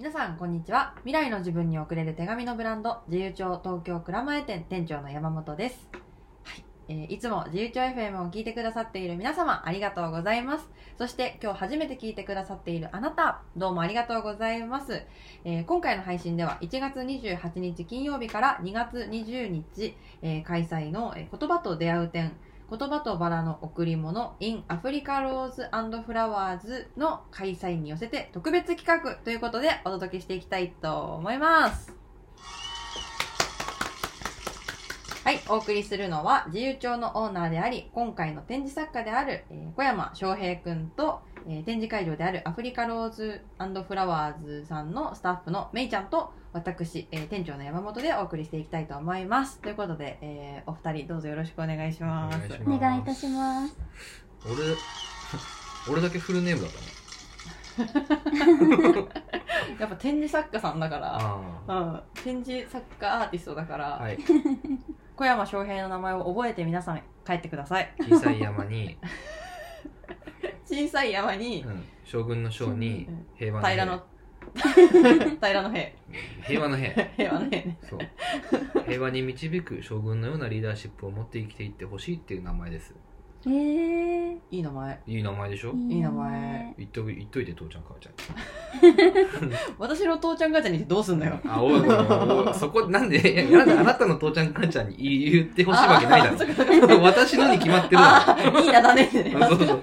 皆さんこんにちは。未来の自分に送れる手紙のブランド自由帳東京蔵前店店長の山本です。はい、えーいつも自由帳 FM を聞いてくださっている皆様ありがとうございます。そして今日初めて聞いてくださっているあなたどうもありがとうございます、えー今回の配信では1月28日金曜日から2月20日、えー開催の、え言葉と出会う展言葉とバラの贈り物 in アフリカローズフラワーズの開催に寄せて特別企画ということでお届けしていきたいと思います。はい、お送りするのは自由帳のオーナーであり、今回の展示作家である、小山翔平くんと、えー展示会場であるアフリカローズフラワーズさんのスタッフのめいちゃんと私、えー店長の山本でお送りしていきたいと思います。ということで、えーお二人どうぞよろしくお願いします。お願いしお願いいたします。俺俺だけフルネームだったね やっぱ展示作家さんだから、あうん、展示作家アーティストだから、あはい。小山翔平の名前を覚えて皆さん帰ってください。小さい山に、小さい山にうん、将軍の将にうん平和の平。ら の平らの平。平和の平。平和の平ね。そう。平和に導く将軍のようなリーダーシップを持って生きていってほしいっていう名前ですえー、いい名前。いい名前でしょ？いい名前。言っとく言っといて父ちゃん母ちゃん。私の父ちゃん母ちゃんにどうすんだよ。あおいおいおいそこなんでなんであなたの父ちゃん母ちゃんに言ってほしいわけないだろ。私のに決まってるだろ。あーいい名だね。ってねあそうそう。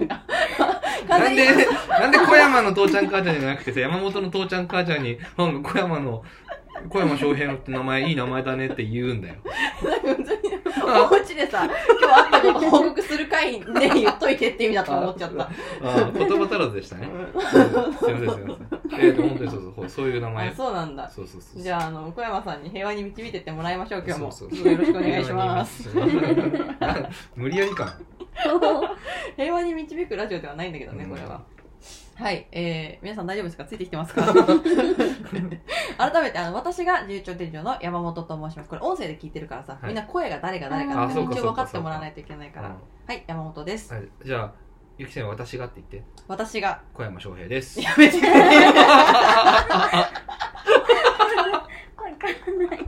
なんで、なんで小山の父ちゃん母ちゃんじゃなくてさ、山本の父ちゃん母ちゃんに、なんか小山の、小山翔平のって名前いい名前だねって言うんだよ。なんか普通にお家でさ今日あったする回で言っといてって意味だと思っちゃったああ、言葉足らずでしたね。うすいません、すいません。えーと、本当にそうそう、そういう名前。そうなんだそうそうそう。じゃああの小山さんに平和に導いてってもらいましょう今日もそうそうそうよろしくお願いします。無理やりか 平和に導くラジオではないんだけどね、うんこれは。はい、えー、皆さん大丈夫ですか？ついてきてますか？改めて、あの、私が自由帳店長の山本と申します。これ音声で聞いてるからさ、はいみんな声が誰が誰かって一応分かってもらわないといけないかな。ら。はい、山本です。はい、じゃあ、ゆきさん私がって言って。私が、小山翔平です。やめてくれ。わからない。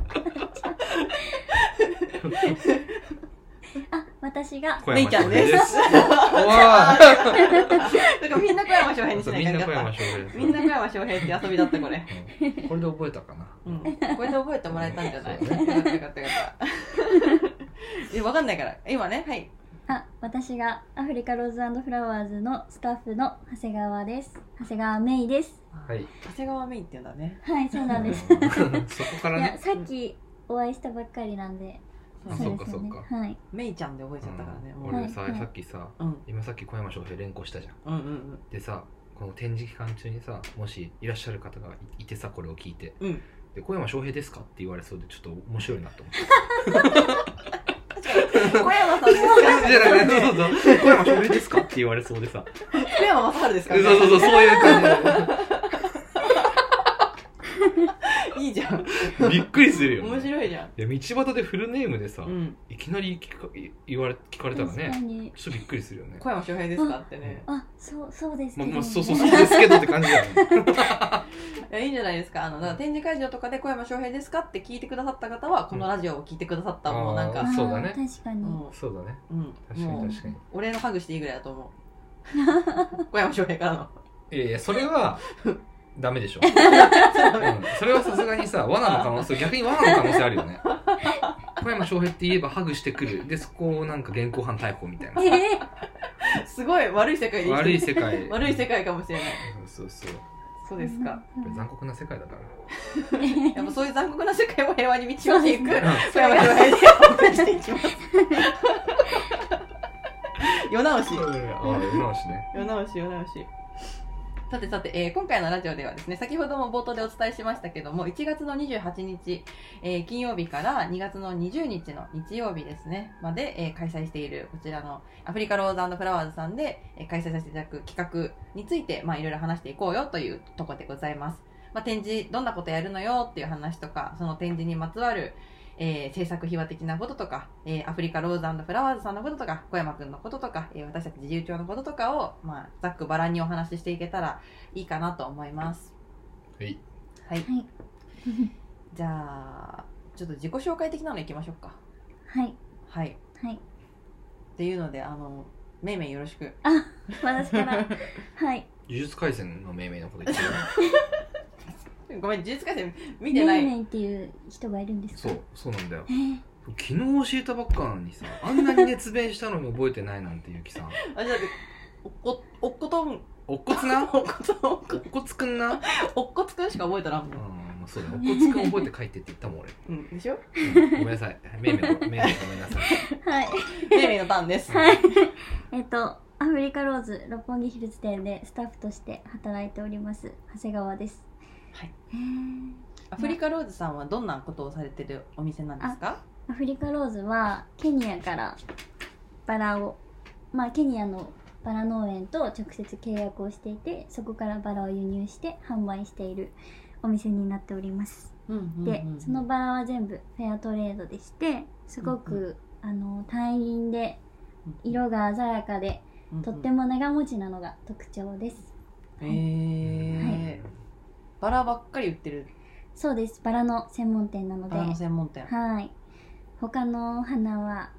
あ、私が、小めいちゃんです。おだー からみんな小山翔平にしなみんな小平です。みんな小山翔平って遊びだった、これ。うんこれで覚えたかな。うん。これで覚えてもらえたんじゃない？よそうかったよかったよかった。えわかんないから。今ね、はい。あ、私がアフリカローズフラワーズのスタッフの長谷川です。長谷川芽衣です。はい。長谷川メインって言うんだね。はい、そうなんです。う んそこからいや、ね。さっきお会いしたばっかりなんで、あそうそうですよねそうか。はい。メイちゃんで覚えちゃったからね。俺さ、はいさっきさ、うん。今さっき小山翔平連行したじゃん。うんうんでさ、この展示期間中にさ、もしいらっしゃる方がいいてさ、これを聞いて。で小山翔平ですかって言われそうで、ちょっと面白いなと思って。小山さんですか？じゃなくて、そうそうそう、小山翔平ですかって言われそうでさ、小山正治ですか？そうそうそう、そういう感 いいじゃん。びっくりするよ、ね。面白いじゃん。いや道端でフルネームでさ、うん。いきなり聞か言われ聞かれたらねに。ちょっとびっくりするよね小山翔平ですかってね。あ、そう、そうですけど、ままあそうそうそうですけどって感じだよねいや いいんじゃないですか。あの、展示会場とかで小山翔平ですかって聞いてくださった方は、このラジオを聞いてくださったもうなんかあー、そうだね確かに。もそうだねう、うん。確かに確かにお礼のハグしていいぐらいだと思う。小山翔平からの。いやいやそれは ダメでしょ、うん、それはさすがにさ罠の可能性逆に罠の可能性あるよね。小山翔平って言えばハグしてくる。でそこをなんか現行犯逮捕みたいなえー、すごい悪い世界で悪い世界。悪い世界かもしれない。そうそうそう。そうですか。残酷な世界だから。やっぱそういう残酷な世界を平和に導いていく。そう小山翔平でお送りしていきます。世直し。ああ今しね。世直し、世直し。さてさて、えー今回のラジオではですね、先ほども冒頭でお伝えしましたけども、1月の28日、えー金曜日から2月の20日の日曜日ですね、まで、えー開催しているこちらのアフリカローズフラワーズさんで、え開催させていただく企画について、まあいろいろ話していこうよというところでございます。まあ展示、どんなことやるのよっていう話とか、その展示にまつわる、えー制作秘話的なこととか、えーアフリカローズフラワーズさんのこととか、小山くんのこととか、えー私たち自由帳のこととかを、まあ、ざっくばらんにお話ししていけたらいいかなと思います。はい。はい。はい。じゃあちょっと自己紹介的なのいきましょうか。はい。はい。はい。っていうのであのめいめいよろしく。あ私から。はい。呪術廻戦の命名のこと言ってる ごめん呪術廻戦見てない。メイっていう人がいるんですか？そうそうなんだよ。えー。昨日教えたばっかなのにさあんなに熱弁したのに覚えてないなんてゆきさん。あじゃあおっこおっことん。おっこつな？おっことおっおっこつくんな？うんおっこつくんしか覚えたらんもん、まあそうだねおっこつくん覚えて帰ってって言ったもん俺。うん、でしょ？うんごめんなさい。めいめいごめんごめんなさい。はい。めいめいのターンです。はい。えっとアフリカローズ六本木ヒルズ店でスタッフとして働いております長谷川ですはい。アフリカローズさんはどんなことをされてるお店なんですか？アフリカローズはケニアからバラをまあケニアのバラ農園と直接契約をしていてそこからバラを輸入して販売しているお店になっております。でそのバラは全部フェアトレードでしてすごく、あの単輪で色が鮮やかでとってもも長持ちなのが特徴です。へえバラばっかり売ってる。そうです。バラの専門店なので。バラの専門店。はい。他の花は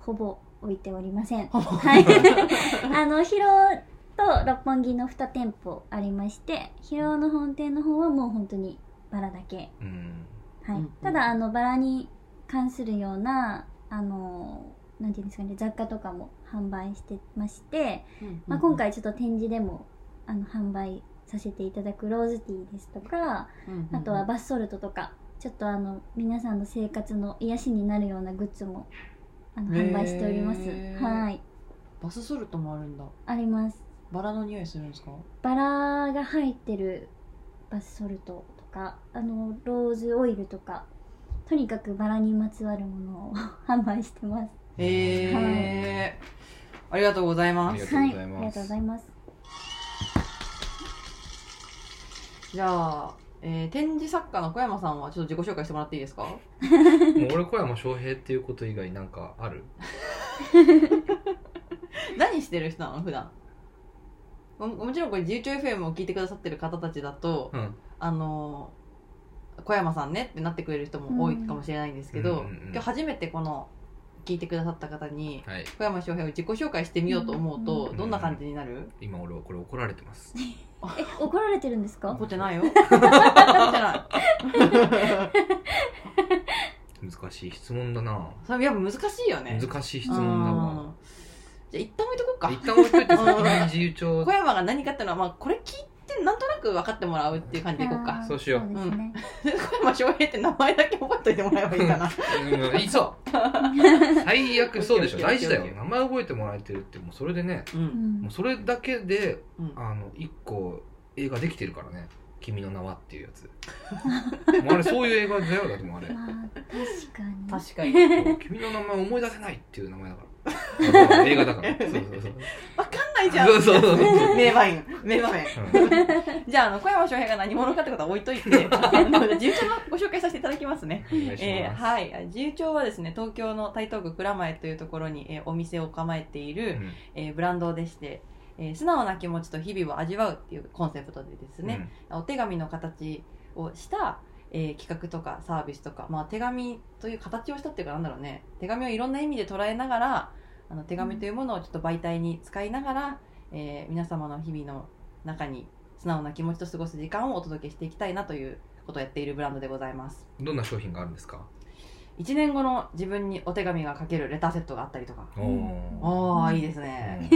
ほぼ置いておりません。はい。あの広尾と六本木の2店舗ありまして広尾の本店の方はもう本当にバラだけ。うん。はい、うん。ただあのバラに関するようなあのなんていうんですかね雑貨とかも販売してまして、まあ、今回ちょっと展示でもあの販売させていただくローズティーですとかあとはバスソルトとかちょっとあの皆さんの生活の癒しになるようなグッズもあの販売しております。はい。バスソルトもあるんだ。あります。バラの匂いするんですか？バラが入ってるバスソルトとかあのローズオイルとかとにかくバラにまつわるものを 販売してます。へえありがとうございます。ありがとうございます。はい、ありがとうございますじゃあ、えー展示作家の小山さんはちょっと自己紹介してもらっていいですか？もう俺小山翔平っていうこと以外なんかある？何してる人なの？普段。ももちろんこれ自由帳 FM を聞いてくださってる方たちだと、うん。あのー小山さんねってなってくれる人も多いかもしれないんですけど、うんうんうんうん。今日初めてこの聞いてくださった方にはい。小山翔平を自己紹介してみようと思うと、うん。どんな感じになる、今俺はこれ怒られてます。え怒られてるんですか？怒ってないよ。難しい質問だな。それやっぱ難しいよね。難しい質問だわ。うん。じゃあ一旦置いとこうか。一旦置いといて自由帳。小山が何かっていうのは、まあ、これ聞いてなんとなく分かってもらうっていう感じでいこうか。そうしよう。そうですね、小山翔平って名前だけ覚えといてもらえばいいかな。うんいいそう。最悪そうでしょ。大事だよ名前覚えてもらえてるってもうそれでねううん。んもうそれだけでうん。あの一個映画できてるからね「君の名は」っていうやつ。もうあれそういう映画だよ。だってもうあれ。まあ確かに。確かに。君の名前思い出せないっていう名前だから 映画だから。そうそうそう。分かんないじゃん。そうそうそう。名場面。名場面。うん。じゃああの小山翔平が何者かってことは置いといて自由帳のご紹介させていただきますね。お願いしえーはい。自由帳はですね東京の台東区蔵前というところに、えーお店を構えている、うん。えーブランドでして、えー素直な気持ちと日々を味わうっていうコンセプトでですね、お手紙の形をした、えー企画とかサービスとか、まあ、手紙という形をしたっていうかなんだろうね。手紙をいろんな意味で捉えながらあの手紙というものをちょっと媒体に使いながら、えー皆様の日々の中に素直な気持ちと過ごす時間をお届けしていきたいなということをやっているブランドでございます。うんどんな商品があるんですか？1年後の自分にお手紙が書けるレターセットがあったりとか。ああ、うんいいですね。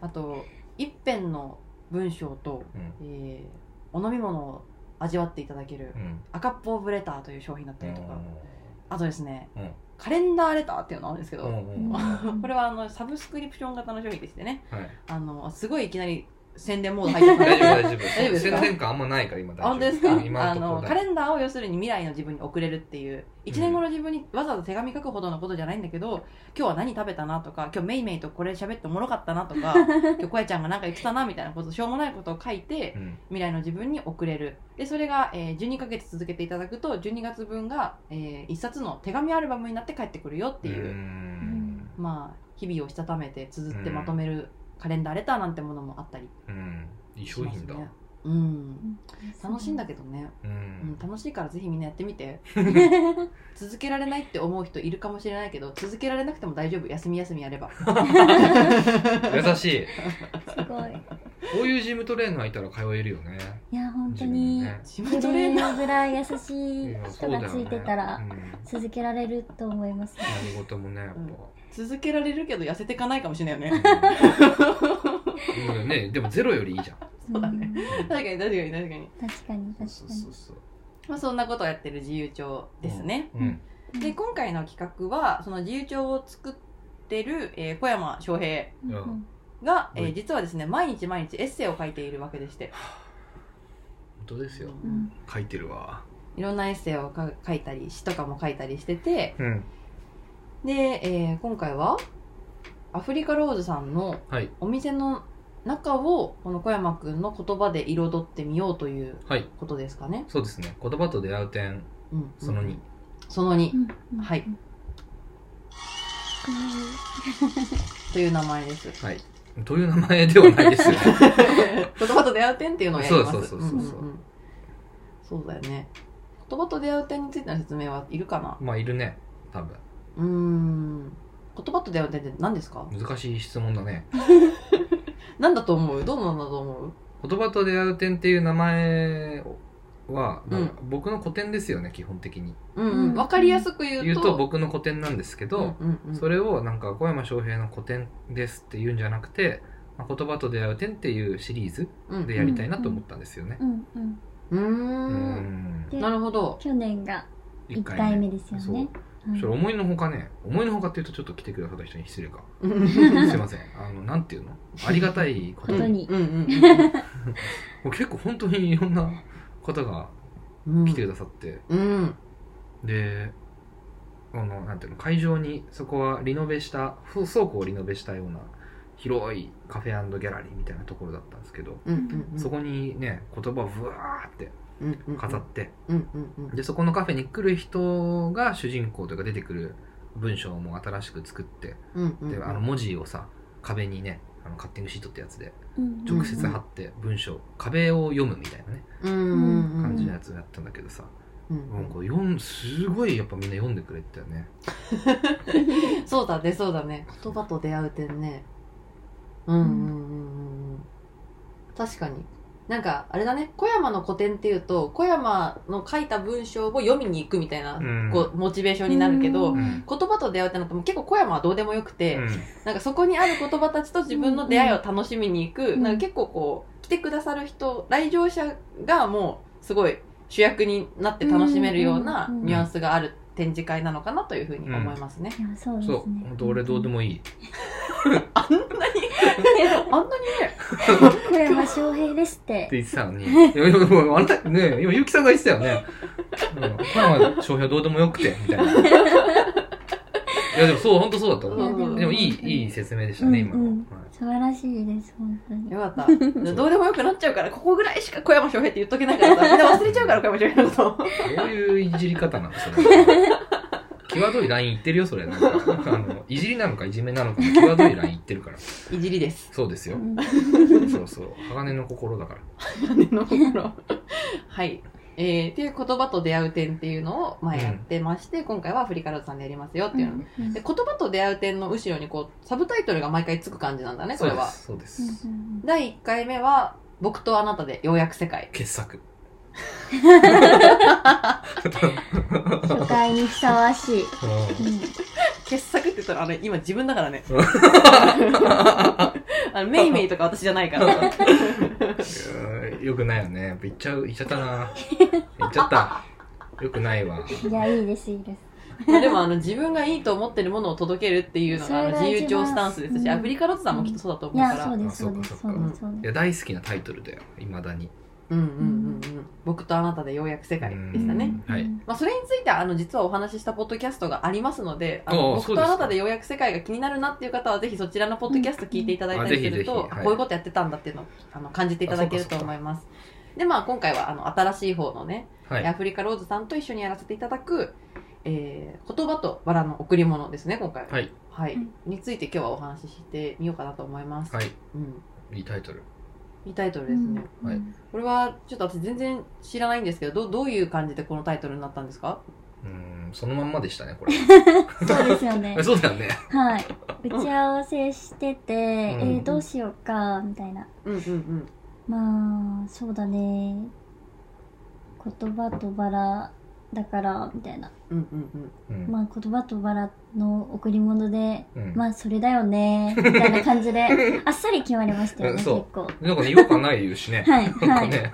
あと一編の文章と、うん。えーお飲み物を味わっていただけるうん。赤っぽブレターという商品だったりとか。あとですねうん。カレンダーレターっていうのがあるんですけど、これはあのサブスクリプション型の商品でしてね。はい。あのすごいいきなり宣伝モード入っちゃった大丈夫大丈夫。宣伝感あんまないから今大丈夫。あ本当ですか？今あのカレンダーを要するに未来の自分に送れるっていう1年後の自分にわざわざ手紙書くほどのことじゃないんだけど今日は何食べたなとか今日メイメイとこれ喋っておもろかったなとか 今日こやちゃんが何か言ってたなみたいなことしょうもないことを書いてうん。未来の自分に送れる。でそれが、えー12ヶ月続けていただくと12月分が、え1冊の手紙アルバムになって帰ってくるよっていう、ん。まあ日々をしたためて綴ってまとめるカレンダーレターなんてものもあったりうん。いいし商品だ。ますねうん。楽しいんだけどね、ううんん、楽しいからぜひみんなやってみて。続けられないって思う人いるかもしれないけど続けられなくても大丈夫。休み休みやれば。優しい。すごい。こういうジムトレーナーいたら通えるよね。いや本当に。ね。ジムそトレーナー。れぐらい優しい人がついてたら続けられると思います。うん、何事もねやっぱ、続けられるけど痩せていかないかもしれないよね。うん。ねでもゼロよりいいじゃん。そうだね。ん。確かに確かに確かに。確かに確かにそうそう。そうまあそんなことをやってる自由帳ですね、うん。で今回の企画はその自由帳を作ってる、えー小山翔平うん。うえ実はですね毎日毎日エッセイを書いているわけでして、本当ですよ。うん。書いてるわ。いろんなエッセイをか書いたり詩とかも書いたりしててうんで、えー今回はアフリカローズさんのはい。お店の中をこの小山くんの言葉で彩ってみようというはい。ことですかね、そうですね。言葉と出会う点うん、その2、その2うん。うん。はい。うん。という名前です。はい。という名前ではないですよ。言葉と出会う点っていうのをやります。そうそうそうそうそう。んん。そうだよね。言葉と出会う点についての説明はいるかな？まあいるね。多分うーん。言葉と出会う点って何ですか？難しい質問だね。何だと思う？どうなんだと思う？言葉と出会う点っていう名前は、うん。僕の古典ですよね基本的に。うんううん。ん分かりやすく言うと。言うと僕の古典なんですけど、うんうんうん。それをなんか小山翔平の古典ですって言うんじゃなくて、まあ、言葉と出会う点っていうシリーズうん。でやりたいなと思ったんですよね。うんなるほど。去年が1回目。ですよね。はいそれ思いのほかね思いのほかって言うとちょっと来てくださった人に失礼か。すいません。あのなんていうの？ありがたいこと。本当に。うんうんもう結構本当にいろんな方がうん。来てくださって、うん。であのなんていうの？会場にそこはリノベしたふ倉庫をリノベしたような広いカフェギャラリーみたいなところだったんですけど、うんうんうん。そこにね言葉をブワーって飾って、でそこのカフェに来る人が主人公というか出てくる文章も新しく作って、であの文字をさ壁にねあのカッティングシートってやつでうん直接貼って文章、壁を読むみたいなね。感じのやつをやったんだけどさ、うん。なんか読んすごいやっぱみんな読んでくれてたよね。そうだねそうだね。言葉と出会う点ね。うんうんうんうんうん。確かになんかあれだね。小山の古典っていうと小山の書いた文章を読みに行くみたいな、うん。こうモチベーションになるけど、うん。うん言葉と出会うってなっても結構小山はどうでもよくて、うん。なんかそこにある言葉たちと自分の出会いを楽しみに行く、うん。なんか結構こう来てくださる人来場者がもうすごい主役になって楽しめるようなうんうんうんニュアンスがある展示会なのかなというふうに思いますね。いやそうですそねう。本当俺どうでもいい。あんなに あんなにね小山翔平ですって。って言ってたのに。あなたね今ゆきさんが言ってたよね。翔平どうでもよくてみたいな。いやでもそう本当そうだと思う、うんでもいいいい説明でしたね、今素晴らしいです本当に。よかった。どうでもよくなっちゃうから、ここぐらいしか小山翔平って言っとけないからさ、みんな忘れちゃうから、小山翔平のこと。どういういじり方なのそれ際どいライン言ってるよそれ。なんかあのいじりなのかいじめなのかの際どいライン言ってるから。いじりです。そうですよ。うん。そうそう。鋼の心だから。姉の心。はい。えー、っていう言葉と出会う点っていうのを前やってまして、今回はアフリカローズさんでやりますよっていうの。うん。で言葉と出会う点の後ろにこう、サブタイトルが毎回つく感じなんだね、これは。そうです。そうです、うん第1回目は、僕とあなたでようやく世界。傑作初回にふさわしい、うん。傑作って言ったら、あれ、今自分だからね。あのメイメイとか私じゃないから。うん。よくないよね。言っちゃう言っちゃったな。言っちゃった。よくないわ。いやいいですいいです。まあでもあの自分がいいと思ってるものを届けるっていうのがあの自由帳スタンスですし、うん。アフリカロッツさんもきっとそうだとい思うから、やそうですあそうですそかそううですそうでいや大好きなタイトルだよ。いまだにうんうんうんうん、僕とあなたでようやく世界でしたね。すはい。まあ、それについてはあの実はお話ししたポッドキャストがありますのであの僕とあなたでようやく世界が気になるなっていう方はぜひそちらのポッドキャスト聞いていただいたりするとこういうことやってたんだっていうのをあの感じていただけると思います。でまあ今回はあの新しい方のね、はい。アフリカローズさんと一緒にやらせていただく、えー言葉とバラの贈り物ですね今回は。はい。はい。うん。について今日はお話ししてみようかなと思います。はい。うん。いいタイトルいいタイトルですね、うん。はい。これはちょっと私全然知らないんですけどどどういう感じでこのタイトルになったんですか？うんそのまんまでしたねこれ。そうですよね。えそうだよね。はい。打ち合わせしてて、うん。えーどうしようかみたいな。うんうんうん。まあそうだね。言葉とバラだからみたいな。うんうんうん。うん。まあ言葉とバラの贈り物で、うん。まあそれだよねみたいな感じで あっさり決まりましたよねうんそう。結構。なんかね違和感ないしね。はいなんかはいね。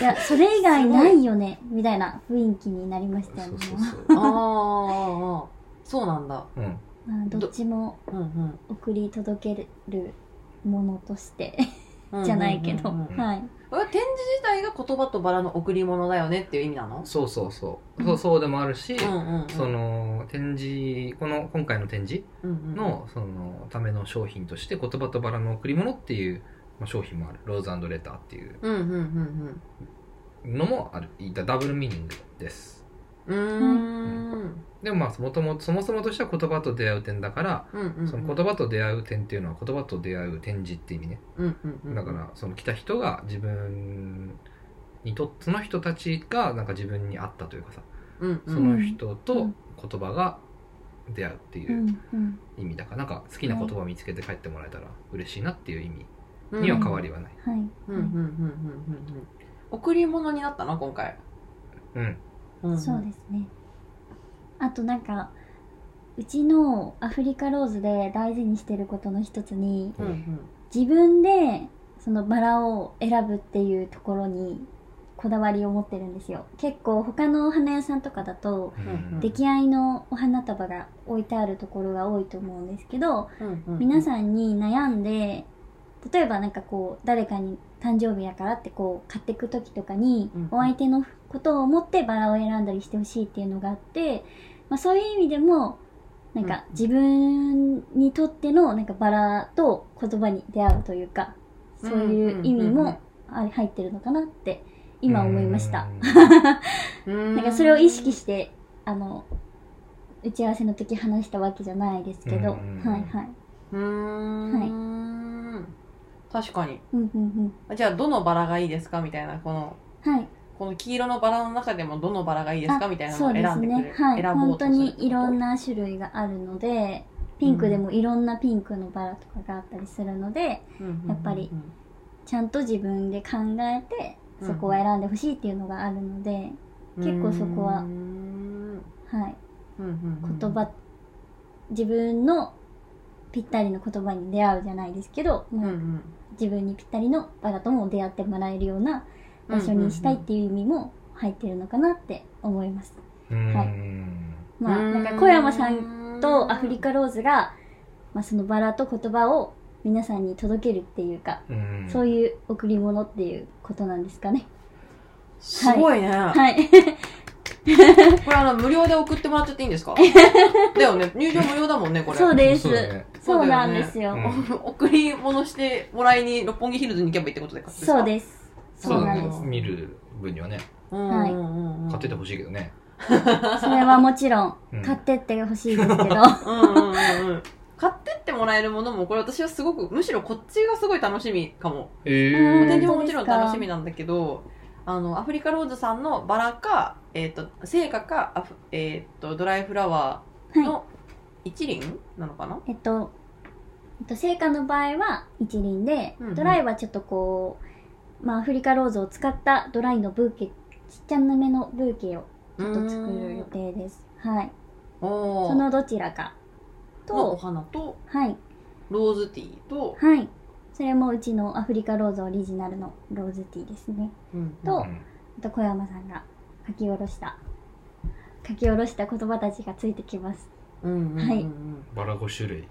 いやそれ以外ないよねみたいな雰囲気になりましたよね。そうそうそうあーあそうなんだ。うん。まあどっちもうんうん。送り届けるものとしてうんじゃないけど、うんうんうん。はい。これ展示自体が言葉とバラの贈り物だよねっていう意味なの？そうそうそう。そうそうでもあるし、うんうんうん。その展示この今回の展示のそのための商品として言葉とバラの贈り物っていうまあ商品もある。ローズレターっていう。のもある。ダブルミーニングですうん。うーんでもまあもともそもそもとしては言葉と出会う点だから、うんうんうん。その言葉と出会う点っていうのは言葉と出会う展示って意味ねうんうんうんだからその来た人が自分にとその人たちがなんか自分に合ったというかさうんうんその人と言葉が出会うっていううんうん意味だからなんか好きな言葉を見つけて帰ってもらえたら嬉しいなっていう意味には変わりはないはい、うんうんうんうんうんうん贈り物になったの今回うんうんそうですね。あとなんかうちのアフリカローズで大事にしてることの一つにうんうん。自分でそのバラを選ぶっていうところにこだわりを持ってるんですよ。結構他のお花屋さんとかだとうん出来合いのお花束が置いてあるところが多いと思うんですけどうんうん。皆さんに悩んで例えばなんかこう誰かに誕生日やからってこう買っていく時とかにうん。お相手のことを思ってバラを選んだりしてほしいっていうのがあって、まあ、そういう意味でもなんか自分にとってのなんかバラと言葉に出会うというかそういう意味もあ入ってるのかなって今思いました。うん。なんかそれを意識してあの打ち合わせの時話したわけじゃないですけど、うんはいはい。確かにうんうんうん。じゃあどのバラがいいですかみたいなこのはい。この黄色のバラの中でもどのバラがいいですかみたいなのを選んでくれね。はい。選ぼう本当と？するにいろんな種類があるので、ピンクでもいろんなピンクのバラとかがあったりするので、やっぱりちゃんと自分で考えて、そこを選んでほしいっていうのがあるので、結構そこはうんはい。うんうんうん言葉、自分のぴったりの言葉に出会うじゃないですけど、うんうまあん自分にぴったりのバラとも出会ってもらえるような場所にしたいっていう意味も入ってるのかなって思います。うん。はい。まあ、なんか小山さんとアフリカローズが、まあ、そのバラと言葉を皆さんに届けるっていうか、うん。そういう贈り物っていうことなんですかね。すごいね、はい。これあの無料で送ってもらっちゃっていいんですか？だよね。入場無料だもんねこれ。そうです。そうだねそうなんですよ。うん。送り物してもらいに六本木ヒルズに行けばいいってことですか？そうです。そうなんです。見る分にはね。うんはいうんうん。うん買っててほしいけどね。それはもちろんうん。買ってってほしいですけど。うんうんうんうん。買ってってもらえるものもこれ私はすごくむしろこっちがすごい楽しみかも。えうん。展示ーももちろん楽しみなんだけどあのアフリカローズさんのバラか、えっと聖火かアフ、えっとドライフラワーはい。の一輪なのかな、えっと、えっと、聖火の場合は一輪で、うんうんドライはちょっとこう、まあ、アフリカローズを使ったドライのブーケ、ちっちゃなめのブーケをちょっと作る予定です。はい。そのどちらかのおと、花とはい。ローズティーと、はい。それもうちのアフリカローズオリジナルのローズティーですね。うんとうんあと小山さんが書き下ろした、書き下ろした言葉たちがついてきます。うんうんうんうん。はい。バラ5種類。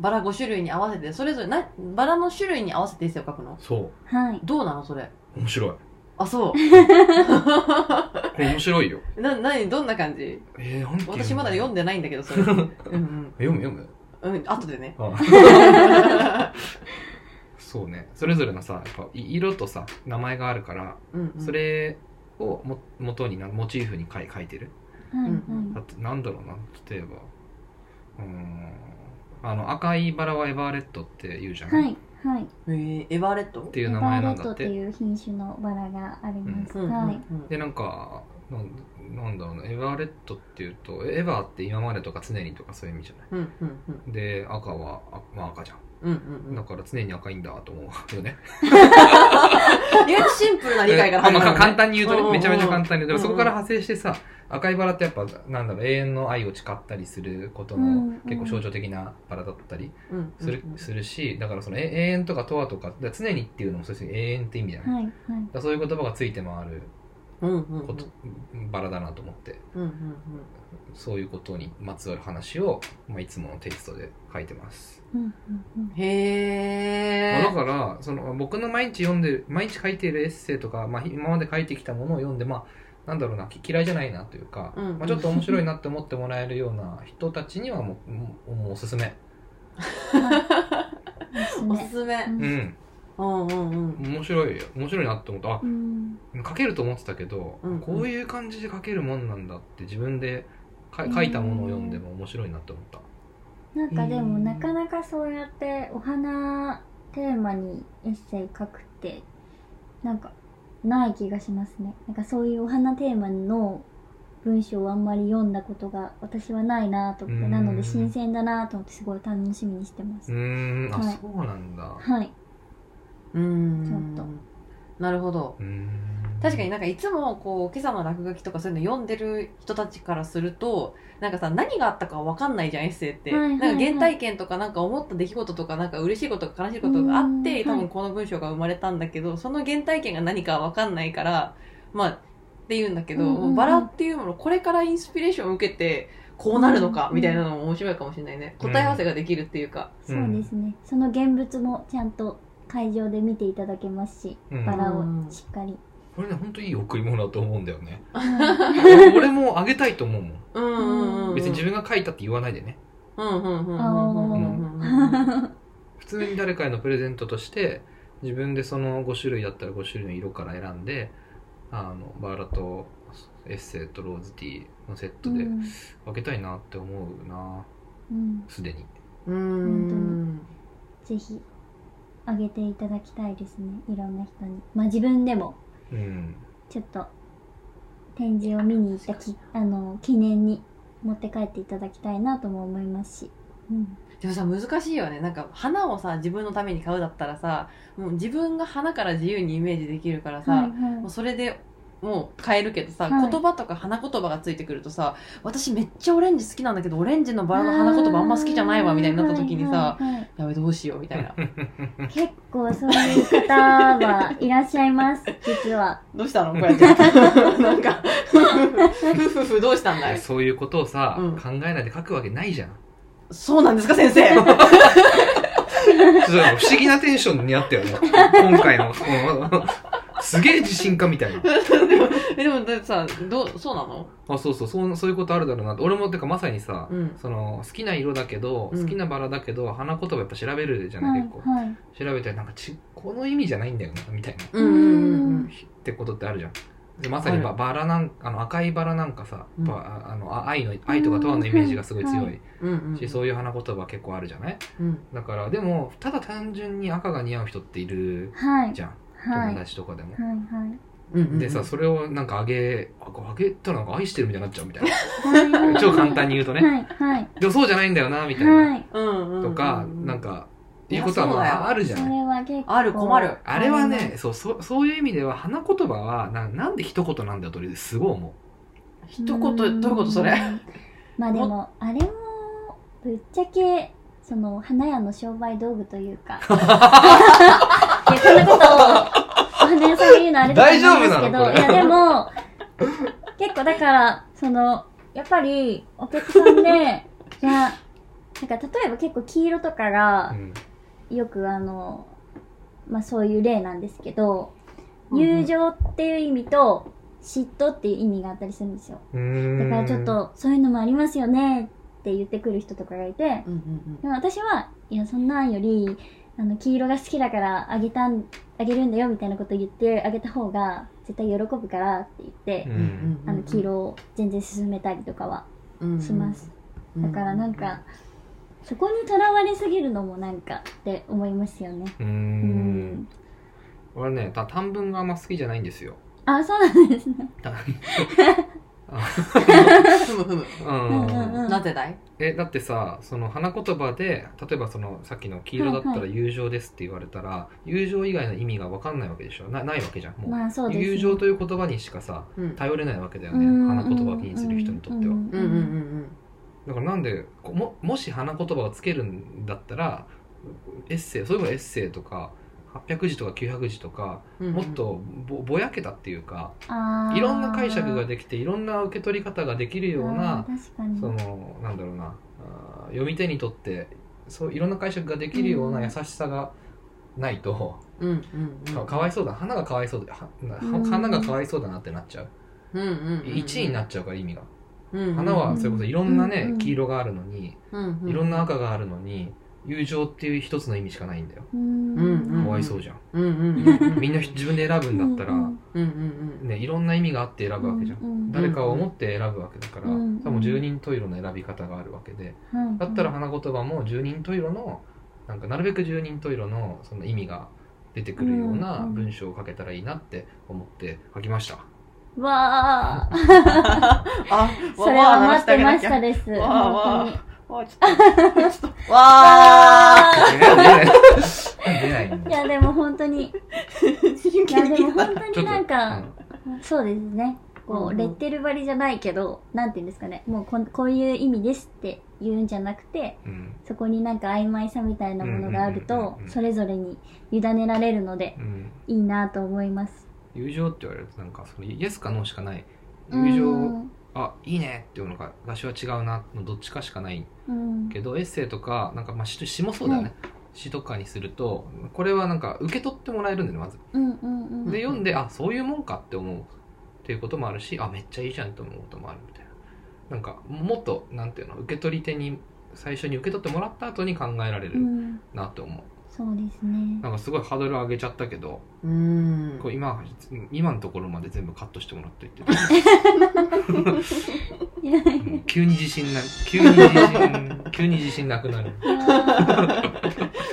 バラ5種類に合わせてそれぞれなバラの種類に合わせてエッセイを書くの？そはい。どうなのそれ？う面白い。あそう。これ面白いよ。な何？どんな感じ？えー、なん私まだ読んでないんだけどそれ。うんうん。読む？読む？うん後でね。あ そうね。それぞれのさやっぱい色とさ名前があるからうんうん。それをも元になモチーフに書い書いてる？はい。うんあとなんだろうな例えばうーん。あの赤いバラはエバーレットって言うじゃない、はい。はい。えー、エバーレット？っていう名エバーレ前なんだって。ットっていう品種のバラがあります、うんはい、うんでなんかなんなんだろうな。エバーレットっていうとエバーって今までとか常にとかそういう意味じゃない？うんうんうん。で赤はあ、まあ、赤じゃんだから常に赤いんだと思うよね。意外とシンプルな理解から始まる、簡単に言うとね、めちゃめちゃ簡単に言うと、そこから派生してさ、赤いバラってやっぱ、なんだろう、永遠の愛を誓ったりすることの結構象徴的なバラだったりうんする,、するし、だからそのえ永遠とかとはとか、だから常にっていうのもそうですね永遠って意味じゃない。はいそういう言葉がついて回るバラだなと思って、そういうことにまつわる話を、まあ、いつものテキストで書いてます。うんうんうん。へまあ、えだからその僕の毎日読んでる毎日書いているエッセイとか、まあ、今まで書いてきたものを読んでまあなんだろうなき嫌いじゃないなというか、うんうん。まあ、ちょっと面白いなって思ってもらえるような人たちにはもうもうもうおすすめ。う んおすすめ。うん。うん。うんうんうん。面白いよ。面白いなって思った。あうん。書けると思ってたけど、うんうん。こういう感じで書けるもんなんだって自分でか書いたものを読んでも面白いなって思ったなんかでもうん。なかなかそうやってお花テーマにエッセイ書くってなんかない気がしますね。なんかそういうお花テーマの文章をあんまり読んだことが私はないなと思ってうん。なので新鮮だなと思ってすごい楽しみにしてます。うーん。あ、はい。そうなんだ。はい。うん。ちょっなるほど。確かになんかいつもこう今朝の落書きとかそういうの読んでる人たちからするとなんかさ何があったか分かんないじゃんエッセイって、はいはいはいなんか原体験とかなんか思った出来事とかなんか嬉しいこととか悲しいことがあってうん。多分この文章が生まれたんだけどその原体験が何か分かんないからまあって言うんだけど、うんうんうん。バラっていうものこれからインスピレーションを受けてこうなるのかうんみたいなのも面白いかもしれないね。答え合わせができるっていうか、そうですね。その現物もちゃんと会場で見ていただけますし、うん。バラをしっかり、これね本当いい贈り物だと思うんだよね。俺もあげたいと思うもん。うん別に自分が書いたって言わないでね。うん普通に誰かへのプレゼントとして自分でその5種類だったら5種類の色から選んであのバラとエッセイとローズティーのセットでうん。分けたいなって思うな。うん。すでに。うん。うんぜひ。あげていただきたいですね。いろんな人に。まあ自分でも。うん。ちょっと展示を見に行ったきあの記念に持って帰っていただきたいなとも思いますし、うん、でもさ難しいよね。なんか花をさ自分のために買うだったらさもう自分が花から自由にイメージできるからさ、はいはい。もうそれでもう買えるけどさ、はい。言葉とか花言葉がついてくるとさ私めっちゃオレンジ好きなんだけどオレンジのバラの花言葉あんま好きじゃないわみたいになった時にさ、はいはいはいやべどうしようみたいな。結構そういう方はいらっしゃいます実は。どうしたの？こうやって。なんかふふふどうしたんだい？そういうことをさ、うん。考えないで書くわけないじゃん。そうなんですか先生。ちょっと不思議なテンションにあったよね。今回のこのすげえ自信家みたいな。でもでもだってさどうそうなの？あそうそう。そうそういうことあるだろうな。って俺もてかまさにさ、うん。その好きな色だけど、うん。好きなバラだけど花言葉やっぱ調べるじゃない、はい結構。はい。調べてなんかちこの意味じゃないんだよなみたいな。うんってことってあるじゃん。でまさにあババラなんあの赤いバラなんかさ、うん。ばあのあ愛の愛とかとわのイメージがすごい強い。うんし、そういう花言葉結構あるじゃない？うん。だからでもただ単純に赤が似合う人っているはい。じゃん、はい友達とかでも、でさそれをなんかあげああげたらなんか愛してるみたいになっちゃうみたいはい。な超簡単に言うとね、はいはい。でもそうじゃないんだよなみたいな、とか、なんかいうことはまああるじゃない。それは結構ある困る。あれはあねそうそそういう意味では花言葉はななんで一言なんだよとすごい思一言どういうことそれ？う んまあでもあれもぶっちゃけその花屋の商売道具というか いやこんなことをお花屋さんが言うのはあれ。だと思うんですけどいやでも結構だからそのやっぱりお客さんでいやなんか例えば結構黄色とかう、がうん。よくあのまあそういう例なんですけど友情っていう意味と嫉妬っていう意味があったりするんですよ。うーん。だからちょっとそういうのもありますよねって言ってくる人とかがいてうんうん。でも私はいやそんなんよりあの黄色が好きだからあげたんあげるんだよみたいなこと言ってあげた方が絶対喜ぶからって言ってう、うん。んあの黄色を全然進めたりとかはうん。します、だからなんかそこにとらわれすぎるのもなんかって思いますよね。うん。ん。俺ねた短文があんま好きじゃないんですよ。あそうなんですね ふむふむうん。なぜだいえだってさその花言葉で例えばそのさっきの黄色だったら友情ですって言われたら、友情以外の意味が分かん。ないわけでしょなないわけじゃん。もう,、まあそうですね友情という言葉にしかさうん。頼れないわけだよねうん。花言葉を気にする人にとっては、うん。うん。うん。だからなん。でこももし花言葉をつけるん。だったらエッセイそういえばエッセイとか800字とか900字とか、うんもっとぼぼやけたっていうかいろんな解釈ができていろんな受け取り方ができるようあなそのなんだろうな読み手にとってそういろんな解釈ができるような優しさがないと、うんうんうん。かかわいそうだ花がかわいそうではなうん花がかわいそうだなってなっちゃう、うんうんうん1位になっちゃうから意味が、うんうん花はそれこそいろんなね、うん黄色があるのにうんうん。いろんな赤があるのに友情っていう一つの意味しかないんだよ、かわいそうじゃん、みんな自分で選ぶんだったら、ね、いろんな意味があって選ぶわけじゃん、うん誰かを思って選ぶわけだから、うん多分十人十色の選び方があるわけで、はいだったら花言葉も十人十色のなんかなるべく十人十色のその意味が出てくるようなうん文章を書けたらいいなって思って書きました、わ ああそれは待ってましたです。わあわあ本当にわちょっとちょっと。わあ出ない出ない。やでも本当に。いやでも本当ちょっとになん。か、そうですね。こう、レッテル張りじゃないけどなんて言うんですかね。もうこんこういう意味ですって言うんじゃなくてうん。うんそこになんか曖昧さみたいなものがあるとうんそれぞれに委ねられるのでうん。いいなと思います。友情って言われるとなんかそのイエスかノーしかない。友情、うんあいいね。っていうのが私は違うな。のどっちかしかない。うん。けどエッセイとかなんかまあ詩詩もそうだよね、詩とかにするとこれはなんか受け取ってもらえるんだよねまず。うんうんうん。で読んであそういうもんかって思う。っていうこともあるしあめっちゃいいじゃんと思うこともあるみたいな。なんかもっとなんていうの受け取り手に最初に受け取ってもらった後に考えられるうん。なって思う、そうですね。なんかすごいハードル上げちゃったけど、うん。こう今今のところまで全部カットしてもらっといて、急に自信な急に自信 急に自信なくなる。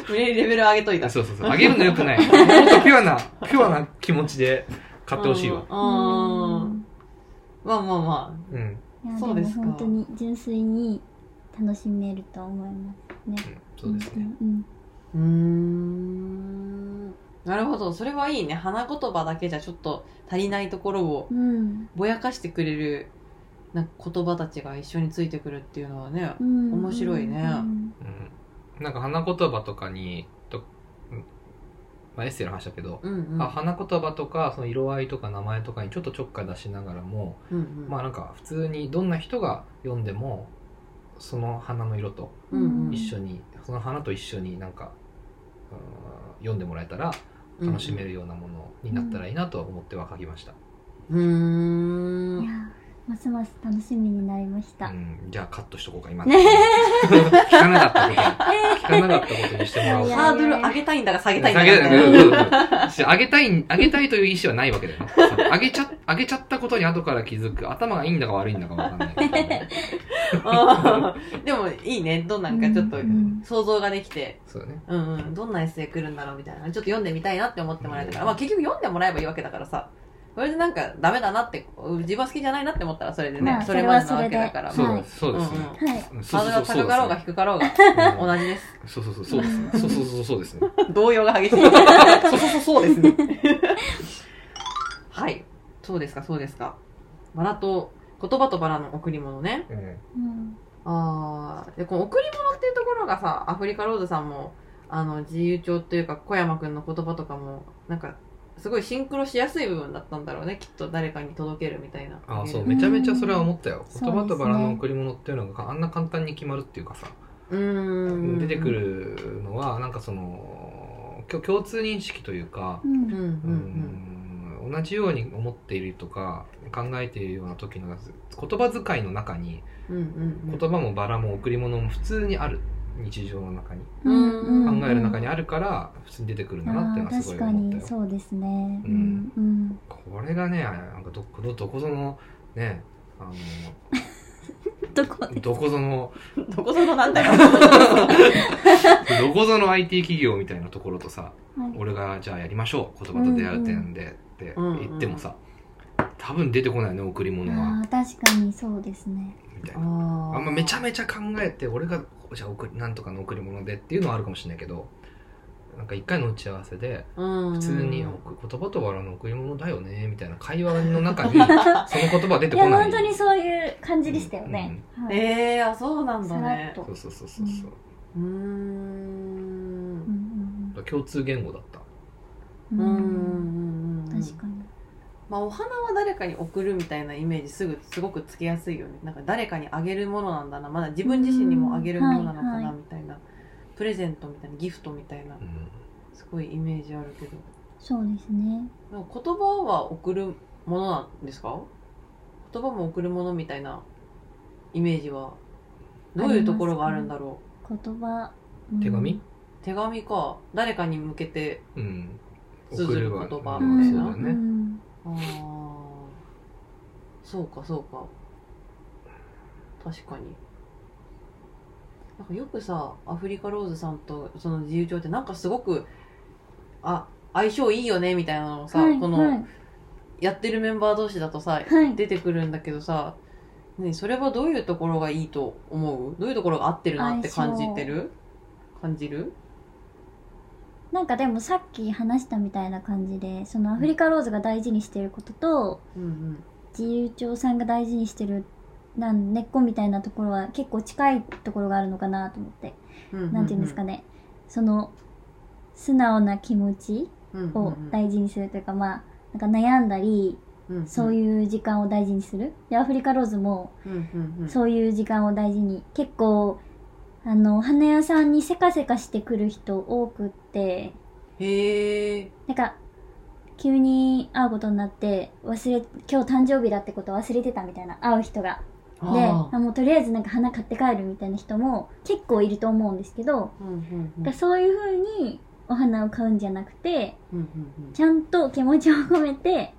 無理やりレベル上げといた。そうそうそう。上げるのよくない。もっとピュアなピュアな気持ちで買ってほしいわ。うん。うんまあまあ。まうん、いやそうです本当に純粋に楽しめると思いますね。そうですね、うん。あうーん。なるほど。それはいいね。花言葉だけじゃちょっと足りないところをうん。うんぼやかしてくれるなんか言葉たちが一緒についてくるっていうのはねうん。面白いね。うん。うん、なんか花言葉とかにと、うんまあ、エッセイの話だけど、うんうん。あ花言葉とかその色合いとか名前とかにちょっとちょっかい出しながらも、うんうん。まあなんか普通にどんな人が読んでもその花の色とうんうん。一緒に、その花と一緒になんか、うん読んでもらえたら楽しめるようなものになったらいいなと思っては書きました、うー。んますます楽しみになりました。うん、じゃあカットしとこうか今。聞かなかったこと。聞かなかったことにしてもらおう。ハードル上げたいんだか下げたいんだ。下げかみたいなうんうんうん上げたい、上げたいという意思はないわけだよ。上げちゃ、上げちゃったことに後から気づく。頭がいいんだか悪いんだかわかんない。でもいいね。どんなんかちょっとうんうん想像ができて、そうだね。うんうん、どんなエッセイ来るんだろうみたいな。ちょっと読んでみたいなって思ってもらえたから、まあ結局読んでもらえばいいわけだからさそれでなんかダメだなって自分は好きじゃないなって思ったらそれでね、まあそれまでなわけだから。そうだはいそうですね。はい。ハードルが高かろうが低かろうがうん。同じです。そうそうそう、そうですね。そうそうそう、そうですね。動揺が激しい。そうそうそうそうですね。はい。そうですかそうですか。バラと言葉とバラの贈り物ね。うんうん。ああでこの贈り物っていうところがさアフリカローズさんもあの自由帳っていうか小山くんの言葉とかもなんかすごいシンクロしやすい部分だったんだろうねきっと誰かに届けるみたいな。ああ、そう。うめちゃめちゃそれは思ったよ。うん。言葉とバラの贈り物っていうのがあんな簡単に決まるっていうかさ、ーん。出てくるのは、なんかその、共共通認識というかう、うん。うん。ん。うん。同じように思っているとか考えているような時の言葉遣いの中にうん。うん。うん。言葉もバラも贈り物も普通にある日常の中にうん考える中にあるから普通に出てくるんだなっていうのはすごい確か思ったよ。にそうですね。ううんんうん。これがねなんかどこどどこぞのねあの どこで？どこぞのどこそのなんだよ。どこぞの IT 企業みたいなところとさはい。俺がじゃあやりましょう。言葉と出会う点でって言ってもさ多分出てこないね贈り物は。ああ確かにそうですね。みたいな。ああんまめちゃめちゃ考えて俺がじゃあ送りなんとかの贈り物でっていうのはあるかもしれないけどなんか一回の打ち合わせで普普通に「言葉と笑うの贈り物だよね」みたいな会話の中に その言葉出ていやこない。本当にそういう感じでしたよね、はい。ええー、あそうなんだね。そうそうそうそうそう。うーん。共通言語だった。うんうんうんうん。確かにまあお花は誰かに贈るみたいなイメージすぐすごくつけやすいよね。なんか誰かにあげるものなんだな。まだ自分自身にもあげるものなのかないみたいな、プレゼントみたいなギフトみたいな。うん。すごいイメージあるけど。そうですね。言葉は贈るものなんですか？言葉も贈るものみたいなイメージはどういうところがあるんだろう。言葉、うん。手紙？手紙か。誰かに向けてうん。通ずる言葉ううんみたいな。そうだよね。んああそうかそうか。確かに。なんかよくさアフリカローズさんとその自由帳ってなんかすごくあ相性いいよねみたいなのをさ、はいこの、はい。やってるメンバー同士だとさ、はい。出てくるんだけどさ、ね、それはどういうところがいいと思う？どういうところが合ってるなって感じてる？感じる？なんかでもさっき話したみたいな感じでそのアフリカローズが大事にしてることとうん自由帳さんが大事にしてるなん根っこみたいなところは結構近いところがあるのかなと思って、うんなんていうんですかね。その素直な気持ちうんを大事にするというか、まあなんか悩んだりそうういう時間を大事にする。でアフリカローズもんうんうんうん。そういう時間を大事に結構あのお花屋さんにせかせかしてくる人多くって。へえなんか急に会うことになって忘れ今日誕生日だってこと忘れてたみたいな会う人が。でああもうとりあえずなんか花買って帰るみたいな人も結構いると思うんですけど、うんうんうん。そういう風にお花を買うんじゃなくてうんうんちゃんと気持ちを込めて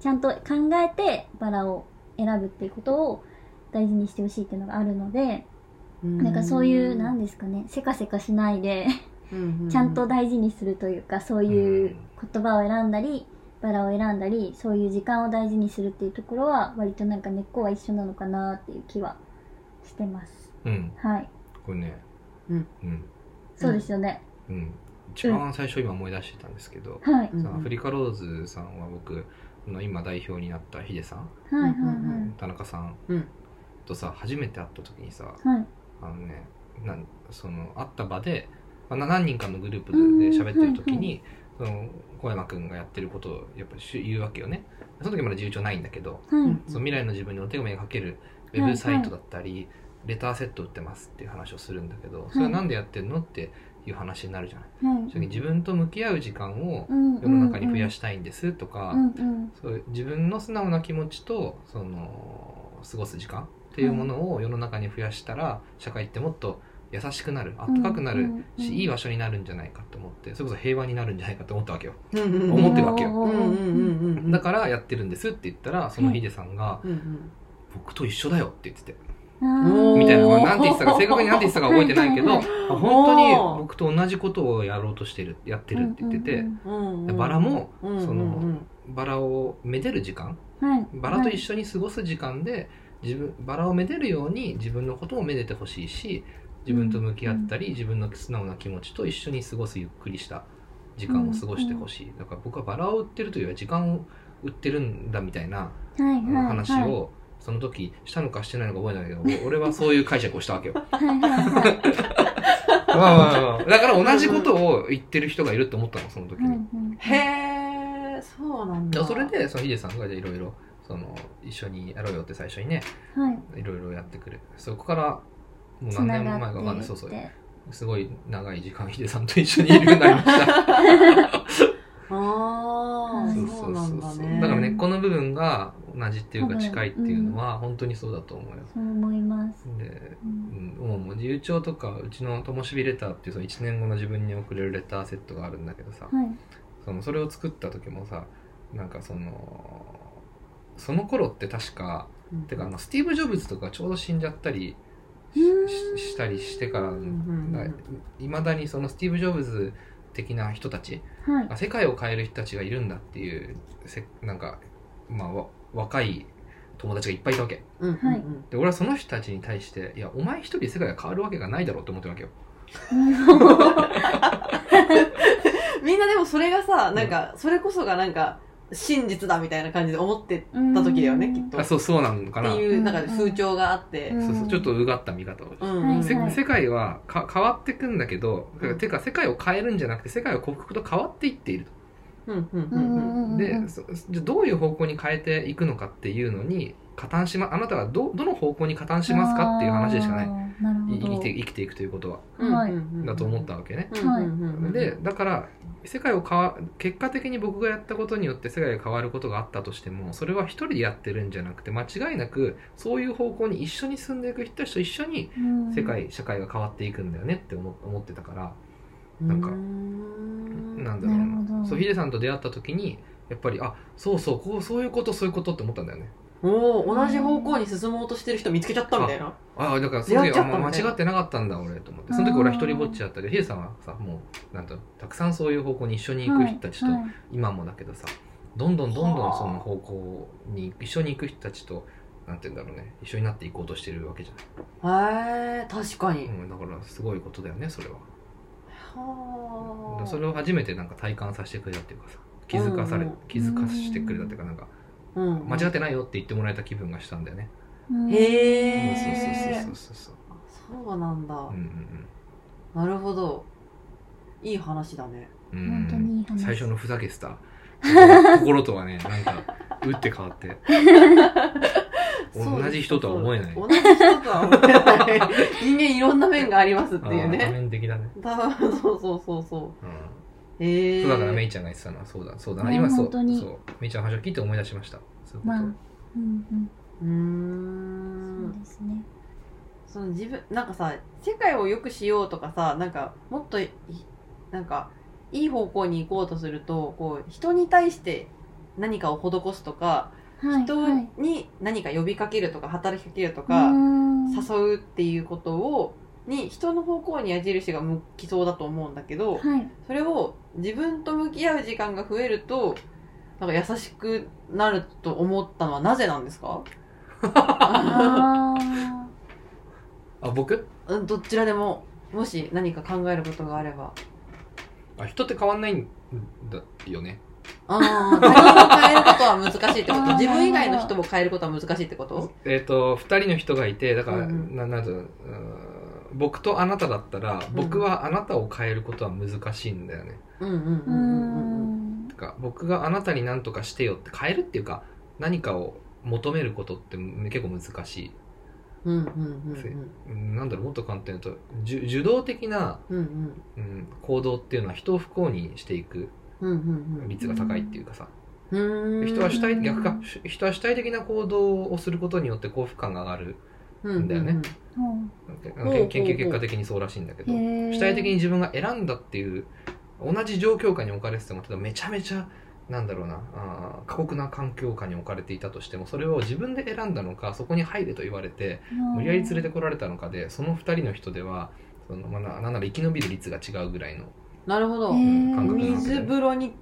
ちゃんと考えてバラを選ぶっていうことを大事にしてほしいっていうのがあるので、うんなんかそういうなんですかねせかせかしないでちゃんと大事にするというかそういう言葉を選んだりバラを選んだりそういう時間を大事にするっていうところは割となんか根っこは一緒なのかなっていう気はしてます。うん。はい。これね。うん。うん。そうですよね、うん。一番最初今思い出してたんですけど、はい、うんそのアフリカローズさんは僕あの今代表になったヒデさんはいはいはい。田中さんとさ初めて会った時にさはいあのねなんその会った場で、まあ、な何人かのグループで喋ってる時に、その小山君がやってることをやっぱり言うわけよね。その時まだ自由帳ないんだけどはい、うん。その未来の自分にお手紙が書けるウェブサイトだったり、レターセット売ってますっていう話をするんだけど、それはなんでやってんのっていう話になるじゃない、はい。それに自分と向き合う時間をうん世の中に増やしたいんですとか、うう自分の素直な気持ちとその過ごす時間っていうものを世の中に増やしたら社会ってもっと優しくなるあったかくなるうんうんうんしいい場所になるんじゃないかと思ってそれこそ平和になるんじゃないかと思ったわけよ。うんうんうん。思ってるわけよ。おーうんうんうんうん。だからやってるんですって言ったらそのヒデさんがうんうん「僕と一緒だよ」って言っててみたいな、まあ、なんて言ってたか正確になんて言ってたか覚えてないけど本当に僕と同じことをやろうとしてるやってるって言っててうんうんうんバラもうんうんうん。そのバラをめでる時間バラと一緒緒に過ごす時間で自分バラをめでるように自分のこともめでてほしいし自分と向き合ったり、自分の素直な気持ちと一緒に過ごすゆっくりした時間を過ごしてほしい、だから僕はバラを売ってるというよりは時間を売ってるんだみたいな話をその時したのかしてないのか覚えてないけど俺はそういう解釈をしたわけよ。まあまあまあだから同じことを言ってる人がいるって思ったのその時に、へえそうなんだ。それでそのヒデさんがじゃあいろいろその一緒にやろうよって最初にねはい。いろいろやってくれそこからもうつ何年ながって前か分かんない。そうそう。すごい長い時間ヒデさんと一緒にいるようになりました。ああはいそうなんだね。だから根っこの部分が同じっていうか近いっていうのは本当にそうだと思うよ、そう思います、で、ううんん、もうもう自由帳とかうちのともしびレターっていうその1年後の自分に送れるレターセットがあるんだけどさ、はいそのそれを作った時もさなんかそのその頃って確かうん。てかあのスティーブ・ジョブズとかちょうど死んじゃったりしたりしてからうんうんいまだにそのスティーブ・ジョブズ的な人たちはい。あ世界を変える人たちがいるんだっていうせなんか、まあ、わ若い友達がいっぱいいたわけ。うんはいうん。で俺はその人たちに対していやお前一人で世界が変わるわけがないだろうって思ってるわけよ みんなでもそれがさなんかそれこそがなんか真実だみたいな感じで思ってた時だよねきっと。あそうそうなのかな。っていうなんか風潮があって。うん。そうそうちょっとうがった見方を。うん。はいせはい。世界はか変わってくんだけど、うんてか世界を変えるんじゃなくて世界は刻々と変わっていっていると。うんうんううんうん。んで、そじゃあどういう方向に変えていくのかっていうのに加担しまあなたはどどの方向に加担しますかっていう話でしかない。あーなるほど。い生きて生きていくということは。うんはい。だと思ったわけね、うんうんうんうん。でだから世界を変わ結果的に僕がやったことによって世界が変わることがあったとしてもそれは一人でやってるんじゃなくて間違いなくそういう方向に一緒に進んでいく人たちと一緒にうん。世界社会が変わっていくんだよねって思思ってたからなんかなんだろうな。そうヒデさんと出会った時にやっぱりあそうそうこうそういうことそういうことって思ったんだよねおお同じ方向に進もうとしてる人見つけちゃったみたいな。ああだからその時出会っちゃはもうったみたいな。間違ってなかったんだ俺と思って。その時俺は一人ぼっちだった。けどヒデさんはさもうなんとたくさんそういう方向に一緒に行く人たちと、はい。はい今もだけどさどんどんどんどんはあその方向に一緒に行く人たちとなんて言うんだろうね。一緒になっていこうとしてるわけじゃない、へえ確かに。うん、だからすごいことだよねそれは。はらそれを初めてなんか体感させてくれたっていうかさ気づかされ、うん。うん気づかせてくれたっていうかなんかあ、うん、間違ってないよって言ってもらえた気分がしたんだよね、うん。へえそうそうそうそうそうそう。なんだ、うんうんなるほど。いい話だね。うん。うん本当にいい話。最初のふざけてた。心とはねなんか打って変わって。同じ人とは思えない。そう同じ人とは思えない。人間いろんな面がありますっていうあー多ね面的だね、多分そうそうそうそう。うんへえそうだからメイちゃんが言ってたのはそうだそうだな。ね今そう本当に。そう。メイちゃんの話を聞いて思い出しました。そういうこと、まあうんうん。うーん。そうですね。その自分なんかさ世界を良くしようとかさなんかもっといなんかいい方向に行こうとするとこう人に対して何かを施すとか、はい人はい。に何か呼びかけるとか働きかけるとうか、ん。誘うっていうことをに人の方向に矢印が向きそうだと思うんだけど、はい。それを自分と向き合う時間が増えるとなんか優しくなると思ったのはなぜなんですか？あ あ僕？うんどちらでももし何か考えることがあれば。あ人って変わんないんだよね。ああ他人を変えることは難しいってこと？自分以外の人を変えることは難しいってこと？えっ、と2人の人がいてだから、うんうん。ななんていうん僕とあなただったら僕はあなたを変えることは難しいんだよね、うんうんうんか僕があなたに何とかしてよって変えるっていうか何かを求めることって結構難しい。うんうんうんうん。なんだろうもっと簡単に言うとじゅ受動的な、うんうん。うん、行動っていうのは人を不幸にしていくうんうん率が高いっていうかさ、うん。うん人は主体うん逆か。し人は主体的な行動をすることによって幸福感が上がる。うんだよね。研究結果的にそうらしいんだけど。主体的に自分が選んだっていう同じ状況下に置かれてても例えばめちゃめちゃなんだろうなあー過酷な環境下に置かれていたとしてもそれを自分で選んだのかそこに入れと言われて無理やり連れてこられたのかでその2人の人ではその、まあ、ななんなら生き延びる率が違うぐらいのなるほど。へー。感覚水で風呂に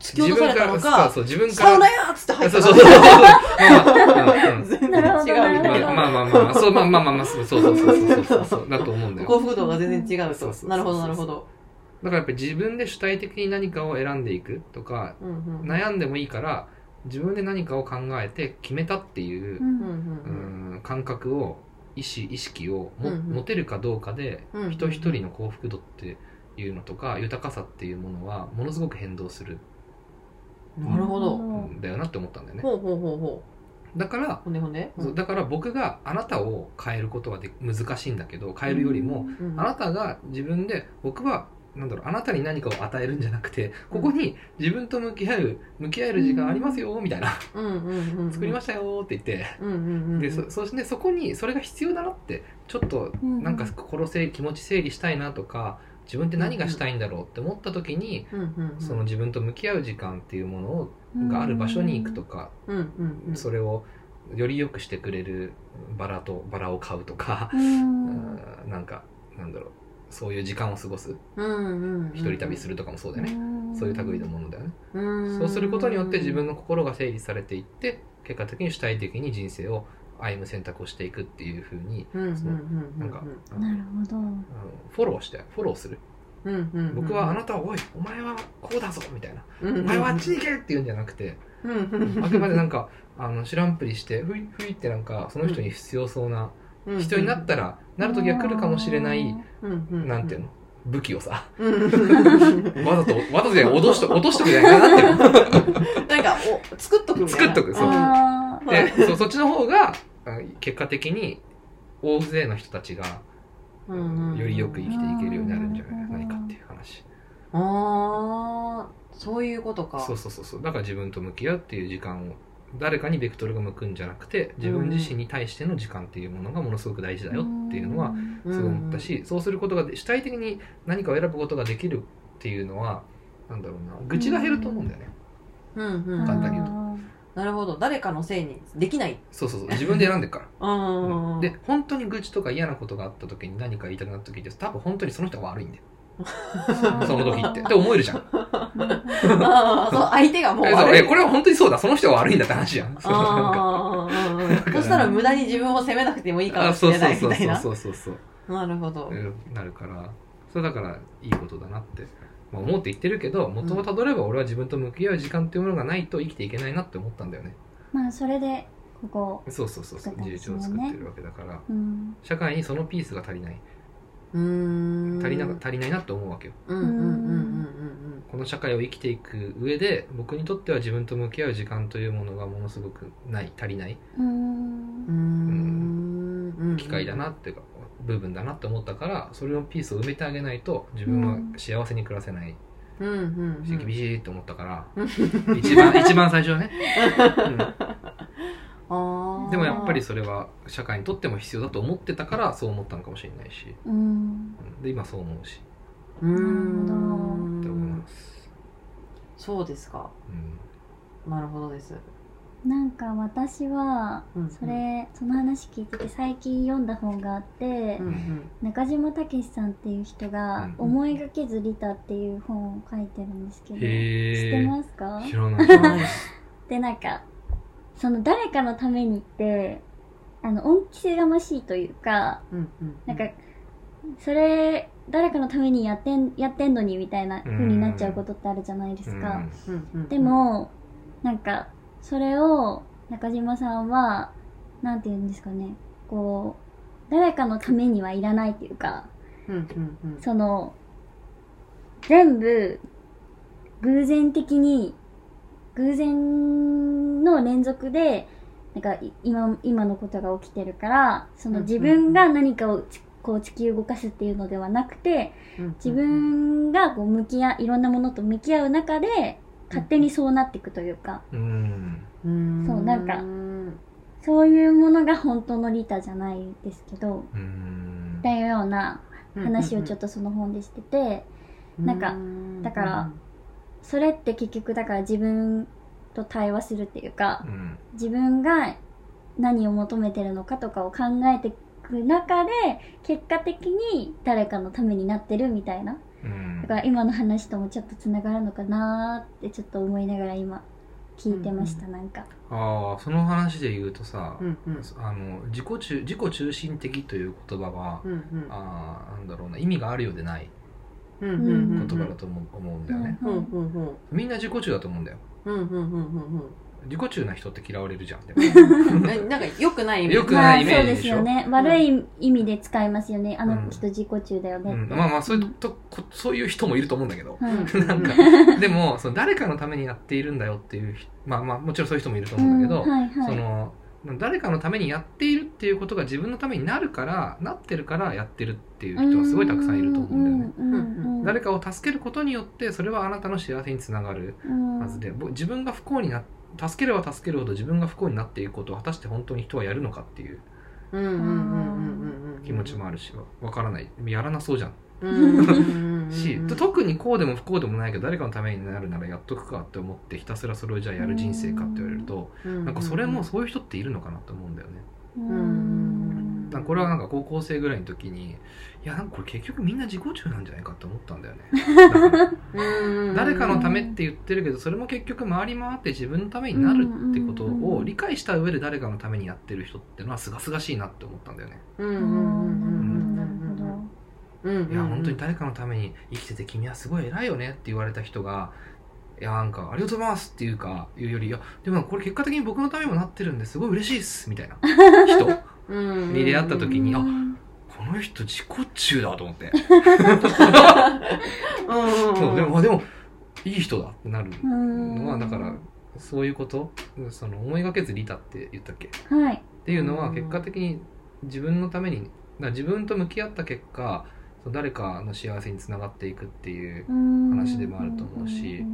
突き落とされたのそうかそう自分かサウナらやーっつって入っそうたそうそうそう。まあまあうん。うん。全然違うみたいなまあまあまあまあそうまあまあまあまあそうそうそうそうそうそうそう。だと思うんだよ幸福度が全然違うと。そうそうそうそう。なるほどなるほど。だからやっぱり自分で主体的に何かを選んでいくとかうんうん悩んでもいいから自分で何かを考えて決めたっていうう、うんんうん。うん感覚を意思意識をも、うんうん。持てるかどうかで、うんうん人一人の幸福度っていうのとか豊かさっていうものはものすごく変動する。うんなるほど。んだよなって思ったんだよね。ほうほうほうほだからうほんでほんで？そうだから僕があなたを変えることはで難しいんだけど変えるよりも、うん。あなたが自分で僕はなんだろうあなたに何かを与えるんじゃなくてここに自分と向き合う向き合える時間ありますよみたいな。うんうんうんうん。作りましたよって言って。うんうんうんでそそしてそこにそれが必要だなってちょっとうん。なんか心整理気持ち整理したいなとか自分って何がしたいんだろうって思った時にその自分と向き合う時間っていうものをがある場所に行くとかそれをより良くしてくれるバラとバラを買うとか、う なんかなんだろう。そういう時間を過ごす。一人旅するとかもそうだよね、そういう類のものだよね、うん。そうすることによって自分の心が整理されていって結果的に主体的に人生を歩む選択をしていくっていうふうになんか、フォローしてフォローする。うんうんうん僕はあなたは「おいお前はこうだぞ」みたいな「うんお前はあっちに行け!」って言うんじゃなくてうんうんあくまでなんかあの知らんぷりしてふいふいってなんかその人に必要そうなうん。人になったらなる時が来るかもしれないうんうんなんていうの？武器をさ。うんわざとわざとじゃない脅しと落としとくじゃないかなってなんかお作っとくみたいな。作っとくそうでそそっちの方があ結果的に大勢の人たちがよりよく生きていけるようになるんじゃないかっていう話。ああそういうことか。そうそうそうそう。だから自分と向き合うっていう時間を誰かにベクトルが向くんじゃなくて自分自身に対しての時間っていうものがものすごく大事だよっていうのはうん。すごい思ったし、そうすることが主体的に何かを選ぶことができるっていうのはなんだろうな。愚痴が減ると思うんだよね、うん。うん。簡単に言うと。あなるほど。誰かのせいにできない。そうそうそう。自分で選んでるから。うん。で本当に愚痴とか嫌なことがあった時に何か言いたくなった時って多分本当にその人が悪いんだよ。ー その時って。って思えるじゃん。そう相手がもうえそう悪いえこれは本当にそうだ。その人が悪いんだって話じゃんそしたら無駄に自分を責めなくてもいいかあもしれそうそうそうないみたいなそうそうそう。なるほど。うんなるから。それだからいいことだなって、まあ、思って言ってるけど元をたどれば俺は自分と向き合う時間っていうものがないと生きていけないなって思ったんだよね。まあそれでここそうそうそうそう自立を作ってるわけだから。うん。社会にそのピースが足りない。うーん。足りな足りないなって思うわけよ。この社会を生きていく上で僕にとっては自分と向き合う時間というものがものすごくない足りない。うん。機会だなっていうか部分だなって思ったからそれのピースを埋めてあげないと自分は幸せに暮らせない。うんうんうん。し厳しいって思ったから。うん一番 一番最初はね、あー。でもやっぱりそれは社会にとっても必要だと思ってたからそう思ったのかもしれないし。うん。うんで今そう思うし。うーなるって思いんます、そうですか。うん。なるほどですなんか私はうんそれその話聞いてて最近読んだ本があってうんうん。中島武さんっていう人がうん「思いがけずリタ」っていう本を書いてるんですけど知ってますか？知らない。で なんかその誰かのためにってあの恩着せがましいというかうんうんなんかそれ誰かのためにやってんやってんのにみたいな風になっちゃうことってあるじゃないですか、うんうん。でもなんかそれを中島さんはなんて言うんですかね。こう誰かのためにはいらないっていうかうんうんうん。その全部偶然的に偶然の連続でなんかい今今のことが起きてるからその自分が何かをちこう地球を動かすっていうのではなくて自分がこう向き合いろんなものと向き合う中で勝手にそうなっていくというかそうなんかうんそういうものが本当のリタじゃないですけどうん。っていうような話をちょっとその本でしててなんかだからそれって結局だから自分と対話するっていうかうん。自分が何を求めてるのかとかを考えていく中で結果的に誰かのためになってるみたいな。うん。だから今の話ともちょっとつながるのかなーってちょっと思いながら今聞いてました、なんか。ああその話で言うとさ、うんうん。あの自己中自己中心的という言葉は、うんうん。ああなんだろうな意味があるようでないうんうんうん言葉だと思う,、思うんだよね、うんうんうんみんな自己中だと思うんだよ。うんうんうんうん自己中な人って嫌われるじゃんでうん。ななんか良くない意味良くないイメージまあ、そうですよね。悪い意味で使いますよねあうんの人自己中だよねって、うん、まあまあそういうとこそういう人もいると思うんだけど、はい。なんかでもその誰かのためにやっているんだよっていう人まあまあもちろんそういう人もいると思うんだけど、うん。はいはい。その誰かのためにやっているっていうことが自分のためになるからなってるからやってるっていう人はすごいたくさんいると思うんだよね、うんうんうん誰かを助けることによってそれはあなたの幸せにつながるうんはずで、ぼ自分が不幸にな助ければ助けるほど自分が不幸になっていくことを果たして本当に人はやるのかっていう気持ちもあるしわわからない。やらなそうじゃんし、特にこうでも不幸でもないけど誰かのためになるならやっとくかって思ってひたすらそれをじゃあやる人生かって言われると、なんかそれもそういう人っているのかなと思うんだよね。これはなんか高校生ぐらいの時にいやなんかこれ結局みんな自己中なんじゃないかって思ったんだよね。だから誰かのためって言ってるけどそれも結局回り回って自分のためになるってことを理解した上で誰かのためにやってる人ってのはすがすがしいなって思ったんだよね。いや本当に誰かのために生きてて君はすごい偉いよねって言われた人がいやなんかありがとうございますっていうかいうよりいやでもこれ結果的に僕のためにもなってるんですごい嬉しいっすみたいな人。うんに出会った時にあうんこの人自己中だと思って。そうでもあでもいい人だってなるのはうん。だからそういうこと？その思いがけず利他って言ったっけ？っはい。ていうのは結果的に自分のためにだ自分と向き合った結果誰かの幸せにつながっていくっていう話でもあると思うし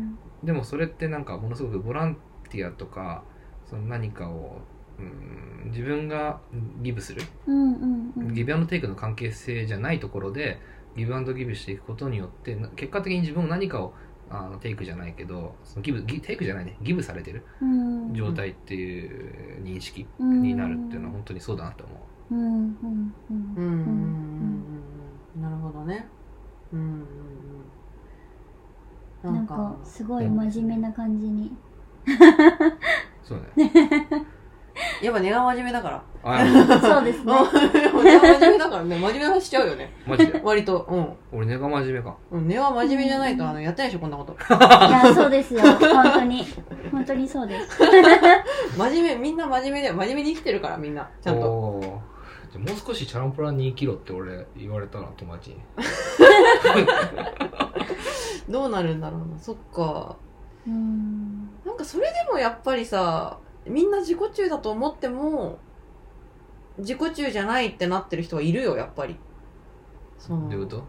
でもそれってなんかものすごくボランティアとかその何かをうん自分がギブする？うんうんうん。ギブアンドテイクの関係性じゃないところでギブアンドギブしていくことによってな結果的に自分も何かをあのテイクじゃないけどそのギブギテイクじゃないね。ギブされてるうん状態っていう認識うんになるっていうのは本当にそうだなと思う。んうんうんうん。うんうんうん。なるほどね。うんうんうんなんか。すごい真面目な感じに。うそうね やっぱ根が真面目だから。あ そうですね。根が真面目だからね真面目な話しちゃうよね。マジで？割と。俺根が真面目か。うんうん根は真面目じゃないとあのやってないでしょこんなこと。いやそうですよ。本当に。本当にそうです。真面目みんな真面目だよ。真面目に生きてるからみんな。ちゃんと。じゃあもう少しチャランポランに生きろって俺言われたな友達に。どうなるんだろうな。そっか。うん。なんかそれでもやっぱりさみんな自己中だと思っても自己中じゃないってなってる人はいるよやっぱり。そのどういうこと？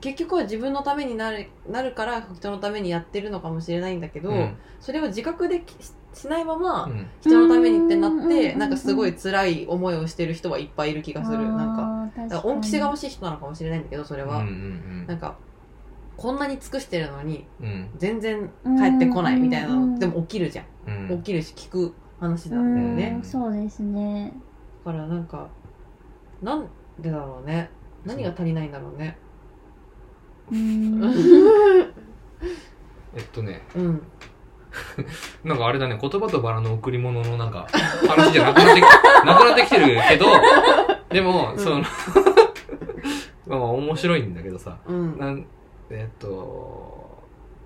結局は自分のためになるなるから人のためにやってるのかもしれないんだけど、うん。それを自覚できししないまま、うん。人のためにってなっうんて、うん。なんかすごい辛い思いをしてる人はいっぱいいる気がする。なんかかだから恩着せがましい人なのかもしれないんだけどそれは、うんうん。なんかこんなに尽くしてるのに全然帰ってこないみたいなうん。のでも起きるじゃん、うん。起きるし聞く話なうんだよね、ん。そうですね。だからなんかなんでだろうね。何が足りないんだろうね。うん。えっとね。うん。なんかあれだね。言葉とバラの贈り物のなんか話じゃなくなってき なくなってきてるけどでも、うん。そのまあまあ面白いんだけどさ。うん。なんえっと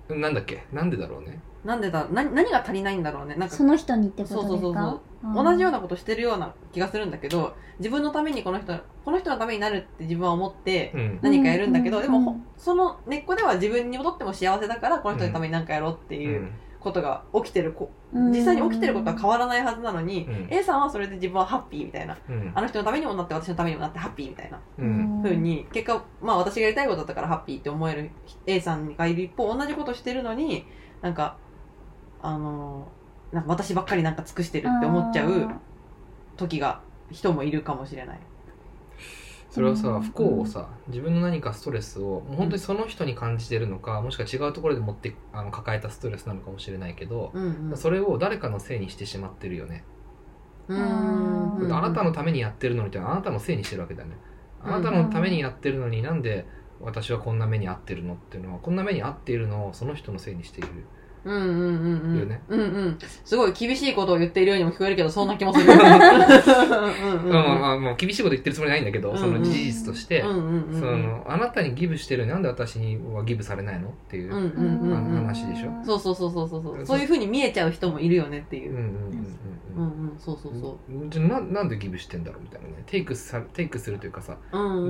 なんだっけ？なんでだろうね？なんでだ何何が足りないんだろうね？なんかその人にってことですか？そうそうそうそう。同じようなことしてるような気がするんだけど自分のためにこの人この人のためになるって自分は思ってうん。何かやるんだけど、うん。でもほその根っこでは自分にとっても幸せだからこの人のために何かやろうってういうんことが起きてるこうん。実際に起きてることは変わらないはずなのに、うん。A さんはそれで自分はハッピーみたいな。うん。あの人のためにもなって私のためにもなってハッピーみたいな。うん。風に結果まあ私がやりたいことだったからハッピーって思える A さんがいる一方同じことしてるのになんかあのなんか私ばっかりなんか尽くしてるって思っちゃう時が人もいるかもしれない。それはさうん。不幸をさ自分の何かストレスをもう本当にその人に感じてるのかもしくは違うところで持ってあの抱えたストレスなのかもしれないけど、うんうん。それを誰かのせいにしてしまってるよね、ううん。んあなたのためにやってるのにってあなたのせいにしてるわけだよね。あなたのためにやってるのになんで私はこんな目に遭ってるのっていうのはこんな目に遭っているのをその人のせいにしているうんうんうん。すごい厳しいことを言っているようにも聞こえるけど、そんな気もする。まあ厳しいこと言ってるつもりないんだけど、その事実として、その、あなたにギブしてるなんで私にはギブされないのっていう話でしょ。そうそうそうそうそう。そういうふうに見えちゃう人もいるよねっていう。うんうん。そうそうそう。じゃななんでギブしてんだろうみたいなね。テイクさテイクするというかさ、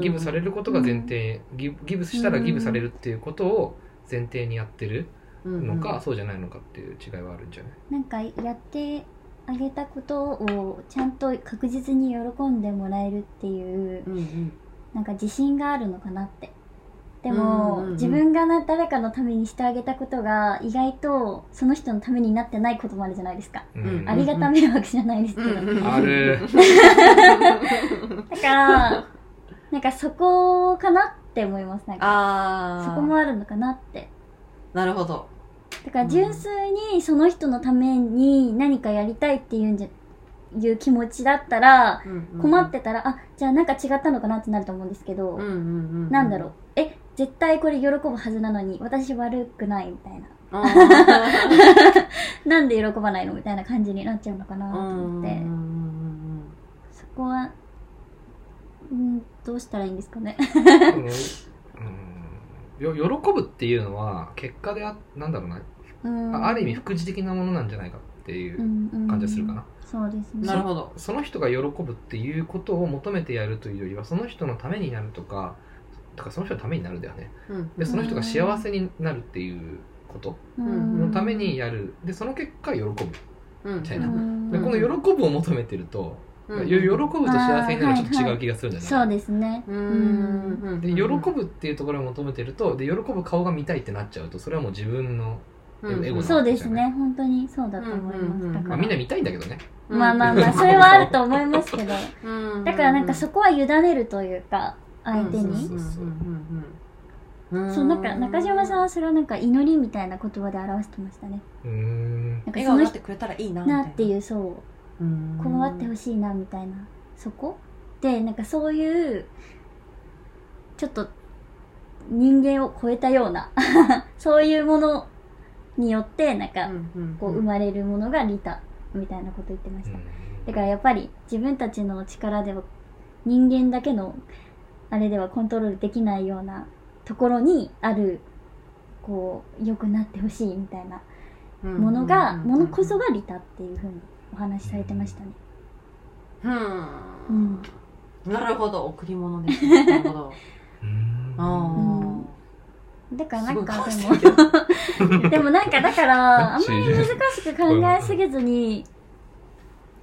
ギブされることが前提、ギブしたらギブされるっていうことを前提にやってる。のか、そうじゃないのかっていう違いはあるんじゃない？なんかやってあげたことをちゃんと確実に喜んでもらえるっていううんうん。なんか自信があるのかなって。でうんも、うんうん。自分がな誰かのためにしてあげたことが意外とその人のためになってないこともあるじゃないですか、うんありがた迷惑じゃないですけど、うんうん。あ るだからなんかそこかなっって思いますなんか。ああそこもあるのかなってなるほど。だから純粋にその人のために何かやりたいっていうんじゃいう気持ちだったら困ってたら、あじゃあなんか違ったのかなってなると思うんですけど、うんうんうんなんだろう。え絶対これ喜ぶはずなのに私悪くないみたいな。なんで喜ばないのみたいな感じになっちゃうのかなとうん思ってそこはうんどうしたらいいんですかね。うんよ喜ぶっていうのは結果であなんだろうな。うん。あある意味副次的なものなんじゃないかっていう感じがするかな、そうですね。なるほど。その人が喜ぶっていうことを求めてやるというよりはその人のためになるとかだからその人のためになるんだよね。うん。でその人が幸せになるっていうことうんのためにやる。でその結果喜ぶうんみたいな。うん。でこの喜ぶを求めてると、うん。よ喜ぶと幸せになるのはちょっと違う気がするんじゃない、そうですね。ううん。んで喜ぶっていうところを求めてるとで喜ぶ顔が見たいってなっちゃうとそれはもう自分の、うん。エゴなそうですね。本当にそうだと思いうんうんうんますだから。まあ、みんな見たいんだけどね。まあまあまあそれはあると思いますけど。うん。だからなんかそこは委ねるというか相手に。うん。そうそううん。そうなんか中島さんはそれはなんか祈りみたいな言葉で表してましたね。うーん。なんか笑その人顔になってくれたらいいなみたいな。なっていうそうこうあってほしいなみたいな。そこ？でなんかそういうちょっと人間を超えたような そういうものによってなんかこう生まれるものが利他みたいなこと言ってました。だからやっぱり自分たちの力では人間だけのあれではコントロールできないようなところにあるこう良くなってほしいみたいな。ものがものこそが利他っていうふうにお話しされてましたね。うん。なるほど。贈り物ですね。なるほど。うーん。あだからなんかすでもでもなんかだからあんまり難しく考えすぎずに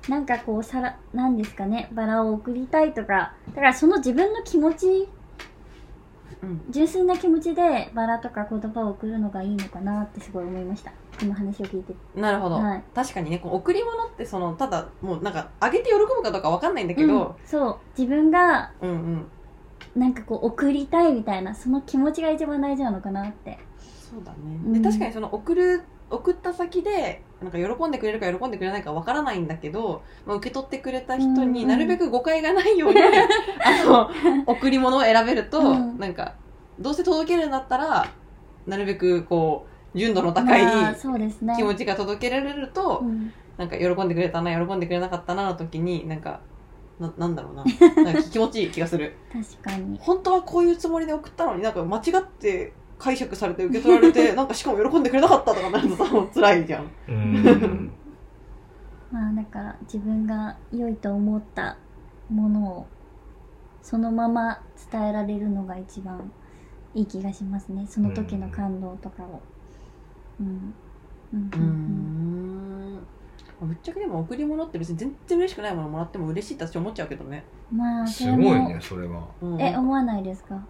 なんかこうさらなんですかね。バラを贈りたいとか。だからその自分の気持ちうん純粋な気持ちでバラとか言葉を送るのがいいのかなってすごい思いました。この話を聞いて。なるほど、はい。確かにねこう贈り物ってそのただもうなんかあげて喜ぶかどうかわかんないんだけうん。ど、そう。自分がうん、うん。なんかこう送りたいみたいなその気持ちが一番大事なのかなって。そうだね、うん。で確かにその送る送った先でなんか喜んでくれるか喜んでくれないかわからないんだけど、まあ、受け取ってくれた人にうん。なるべく誤解がないように、あの贈り物を選べると、うん。なんかどうせ届けるんだったらなるべくこう純度の高い気持ちが届けられると、うん。なんか喜んでくれたな喜んでくれなかったなの時になんかななんだろうな。なんか気持ちいい気がする。確かに。本当はこういうつもりで送ったのになんか間違って解釈されて受け取られて なんかしかも喜んでくれなかったとかなるとさ辛いじゃん。ん。まあだから自分が良いと思ったものをそのまま伝えられるのが一番いい気がしますね。その時の感動とかを。うん。うん。うん。うん。ぶっちゃけでも贈り物って別に全然嬉しくないものもらっても嬉しいって私思っちゃうけどね、まあそすごいねそれは。うん。え思わないですか？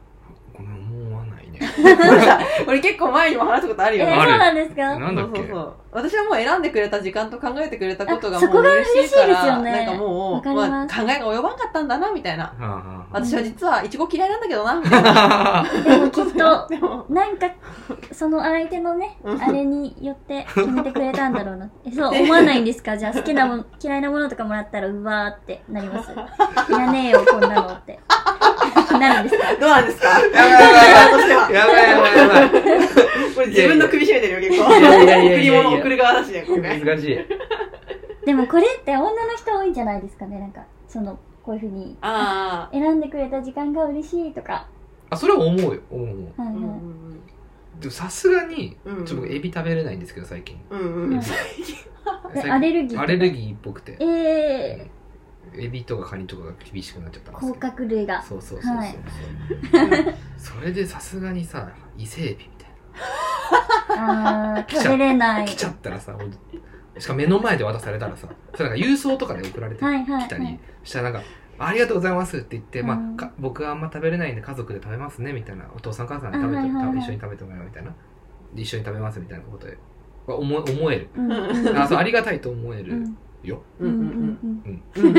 ごめん思わないね。俺結構前にも話したことあるえよある。そうなんですか？なんだっけ？そうそうそう。私はもう選んでくれた時間と考えてくれたことがあそこがもう嬉しいから嬉しいですよね。なんかもう、わかります。まあ、考えが及ばんかったんだなみたいな。はあはあ。私は実はいちご嫌いなんだけどなみたいな。でもきっと でもなんかその相手のねうん。あれによって決めてくれたんだろうな。えそう思わないんですか？じゃあ好きなもの嫌いなものとかもらったらうわーってなります。いらねえよこんなのってなるんですか？どうなんですか？やばいやばいやばいやばいやばいやばい。これ自分の首絞めてるよ結構。いやいやいや贈り物送る側だしね今回難しい。でもこれって女の人多いんじゃないですかね？なんかそのこういうふうに。あ選んでくれた時間が嬉しいとか、あそれは思うよ。思う思う。はいはい。でもさすがにうんちょっと僕エビ食べれないんですけど最近。うんうんうん。最 え近アレルギーアレルギーっぽくて。えエビとかカニとかが厳しくなっちゃったんー、です甲殻類が。そうそうそうそう、はい。それでさすがにさ伊勢エビみたいあー食べれなない。来ちゃったらさ俺しかも目の前で渡されたらさそれなんか郵送とかで送られてはいはいきたりはい。したらなんか「ありがとうございます」って言って、まうん。僕はあんま食べれないんで家族で食べますねみたいな。お父さんお母さんに食べて、あはいはいはい。一緒に食べてもらうみたいな。で一緒に食べますみたいなことで。は思思える。うん。うん。あそうありがたいと思える。うんよ、うんうんうん。うんうんうん。うん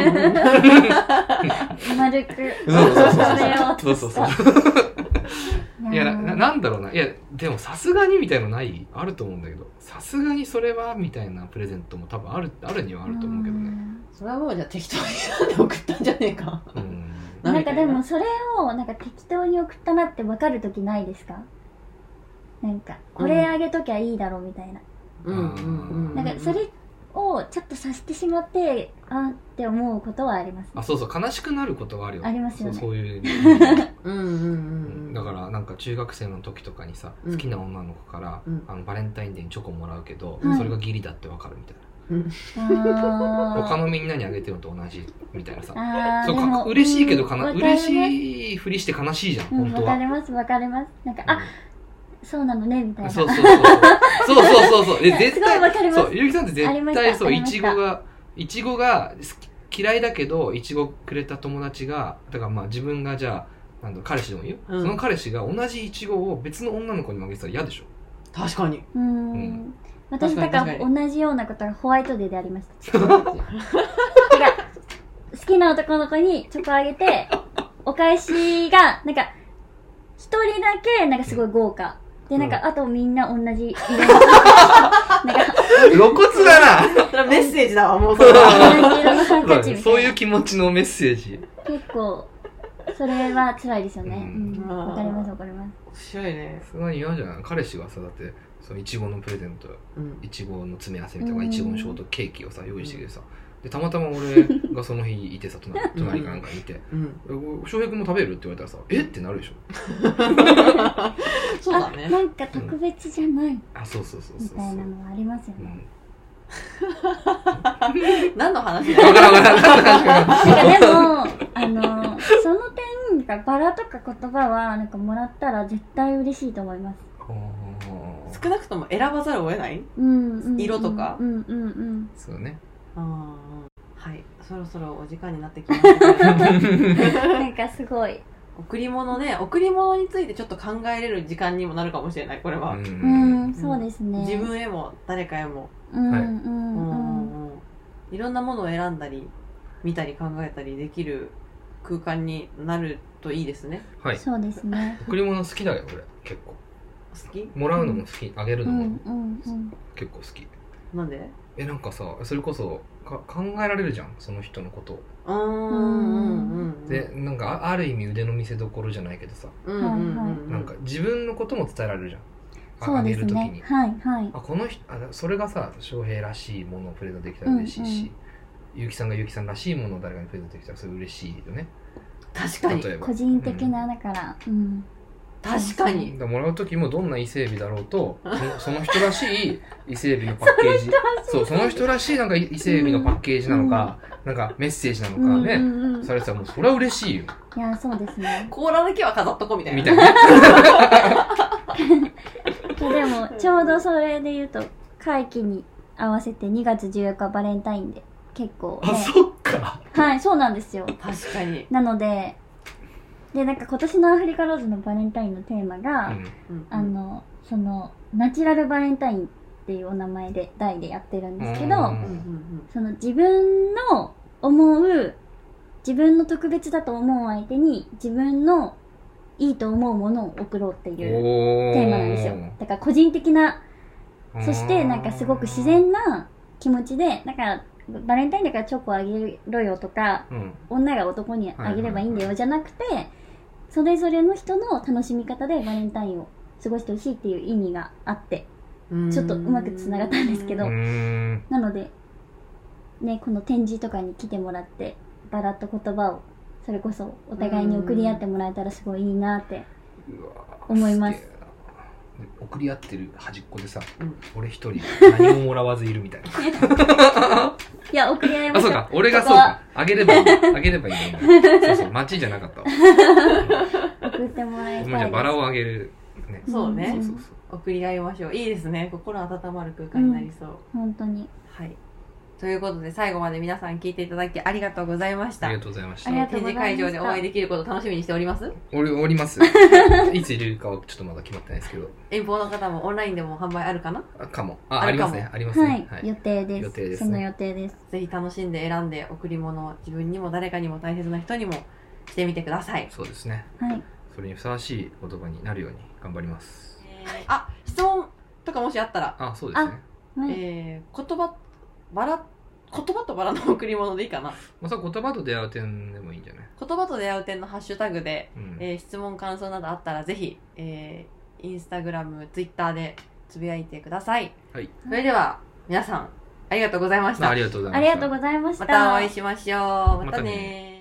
丸く。そうそうそうそう。そうそういやなななんだろうな。いやでもさすがにみたいのない？あると思うんだけど。さすがにそれはみたいなプレゼントも多分あるあるにはあると思うけどね。それはもうじゃあ適当に選んで送ったんじゃねえか。うん。うんなんかでもそれをなんか適当に送ったなって分かる時ないですか？なんかこれあげときゃいいだろうみたいな、うんうんうん。なんかそれをちょっとさしてしまってあって思うことはありますあそうそう悲しくなることがあるよ。ありますよね。そうそういう うんうんうんうん。だからなんか中学生の時とかにさうん。好きな女の子から、うん。あのバレンタインデーにチョコもらうけど、はいそれが義理だってわかるみたいあな他ーのみんなにあげてるのと同じみたいなさ。そう嬉しいけどかな、うん嬉しいふりして悲しいじゃん、うんわ本当は。かりますわかります。なんかあそうなのねみたいな。そうそうそうそうそうそうそう。そうで絶対そうゆうきさんって絶対そういちごがいちごが好き嫌いだけどいちごくれた友達がだからまあ自分がじゃあなんだ彼氏でもいいよ、うん。その彼氏が同じいちごを別の女の子にもあげてたら嫌でしょ。確かに。うーん。うん。私だからに同じようなことがホワイトデーでありました。好きな男の子にチョコあげてお返しがなんか一人だけなんかすごい豪華でなんか、あとみんな同じ。色 のなんか露骨だな。それはメッセージだわ もう。それは同じ色のハンカチみたいな。そういう気持ちのメッセージ。結構それは辛いですよね。ううん。んわ、かりますわかります。面白いね。すごい嫌じゃない彼氏がさだってそのいちごのプレゼントうん。いちごの詰め合わせみたいなうんいちごのショートケーキをさ用意してくれてさでたまたま俺がその日いてさ隣隣かなんかにいて。うん「翔平君も食べる?」って言われたらさ「え？っ?」てなるでしょ。そうだね。あなんか特別じゃない。あそうそうそうみそうそう。たいなのはありますよね、うん。何の話だよ。わからんわからん確かなんかでも、あの、その点、なんかバラとか言葉は、なんかもらったら絶対嬉しいと思います。に少なくとも選ばざるを得ない？うん、うんうん。色とかうんうん。うん。そうねはい。そろそろお時間になってきました なんかすごい。贈り物ね。贈り物についてちょっと考えれる時間にもなるかもしれない。これは、ううんん、そうですね。自分へも誰かへも、うん、はい。うん、ううん。んいろんなものを選んだり見たり考えたりできる空間になるといいですね。はい。そうですね。贈り物好きだよ俺結構。好き？もらうのも好きあげるうん、のもうん、うん。結構好き。なんで？えなんかさそれこそか考えられるじゃんその人のこと。をうーんうんうんうん。でなんかあある意味腕の見せ所じゃないけどさ。うんうんうんなんか自分のことも伝えられるじゃん。あそうですあげる時に。ねはい、はい。あこの人あそれがさ翔平らしいものをプレゼントできたら嬉しいし、ゆうきさんがゆうきさんらしいものを誰かにプレゼントできたらそれ嬉しいよね。確かに。個人的な、だから、うん。確かに。もらう時もどんな伊勢海老だろうとその その人らしい伊勢海老のパッケージ。そうその人らしいなんか伊勢海老のパッケージなのか、なんかメッセージなのかうん、ね、うん、うん。されてたらもうそれは嬉しいよ。いや、そうですね。甲羅だけは飾っとこうみたいな。みたいな。ねでも、ちょうどそれで言うと、会期に合わせて2月14日バレンタインで、結構、ね。あそっか。はい、そうなんですよ。確かに、なので、で、なんか今年のアフリカローズのバレンタインのテーマが、あの、その、ナチュラルバレンタインっていうお名前で、題でやってるんですけど、その自分の思う、自分の特別だと思う相手に、自分のいいと思うものを送ろうっていうおテーマなんですよ。だから個人的な、そしてなんかすごく自然な気持ちで、なんか、バレンタインだからチョコあげろよとか、うん。女が男にあげればいいんだよじゃなくて、それぞれの人の楽しみ方でバレンタインを過ごしてほしいっていう意味があってうん。ちょっとうまくつながったんですけどなのでねこの展示とかに来てもらってバラと言葉をそれこそお互いに送り合ってもらえたらすごいいいなって思います送り合ってる端っこでさ、うん。俺一人何ももらわずいるみたいな。いや送り合いましょあそうか。俺がそうか。あげればいい。あげればいいんだ そうそう。街じゃなかったわ。送ってもらいたいじゃあバラをあげるね。そうね。そうそうそう。送り合いましょう。いいですね。心温まる空間になりそう、本当に。はいということで最後まで皆さん聞いていただきありがとうございました。ありがとうございました。展示会場でお会いできることを楽しみにしております。俺おります。いついるかはちょっとまだ決まってないですけど。遠方の方もオンラインでも販売あるかな？あかも。あありますね。ありますはねい、予定です。予定ですね。その予定です。ぜひ楽しんで選んで贈り物を自分にも誰かにも大切な人にもしてみてください。そうですね。はい。それにふさわしい言葉になるように頑張ります。えーあ質問とかもしあったら、あそうですね。はい。えー言葉バラ言葉とバラの贈り物でいいかな。まあ、それ言葉と出会う点でもいいんじゃない、言葉と出会う点のハッシュタグで、うん。えー質問感想などあったらぜひ、えーインスタグラムツイッターでつぶやいてください。はい、それでは皆さんありがとうございました。まあ、ありがとうございまあした。りがとうございました。またお会いしましょう。またまたねね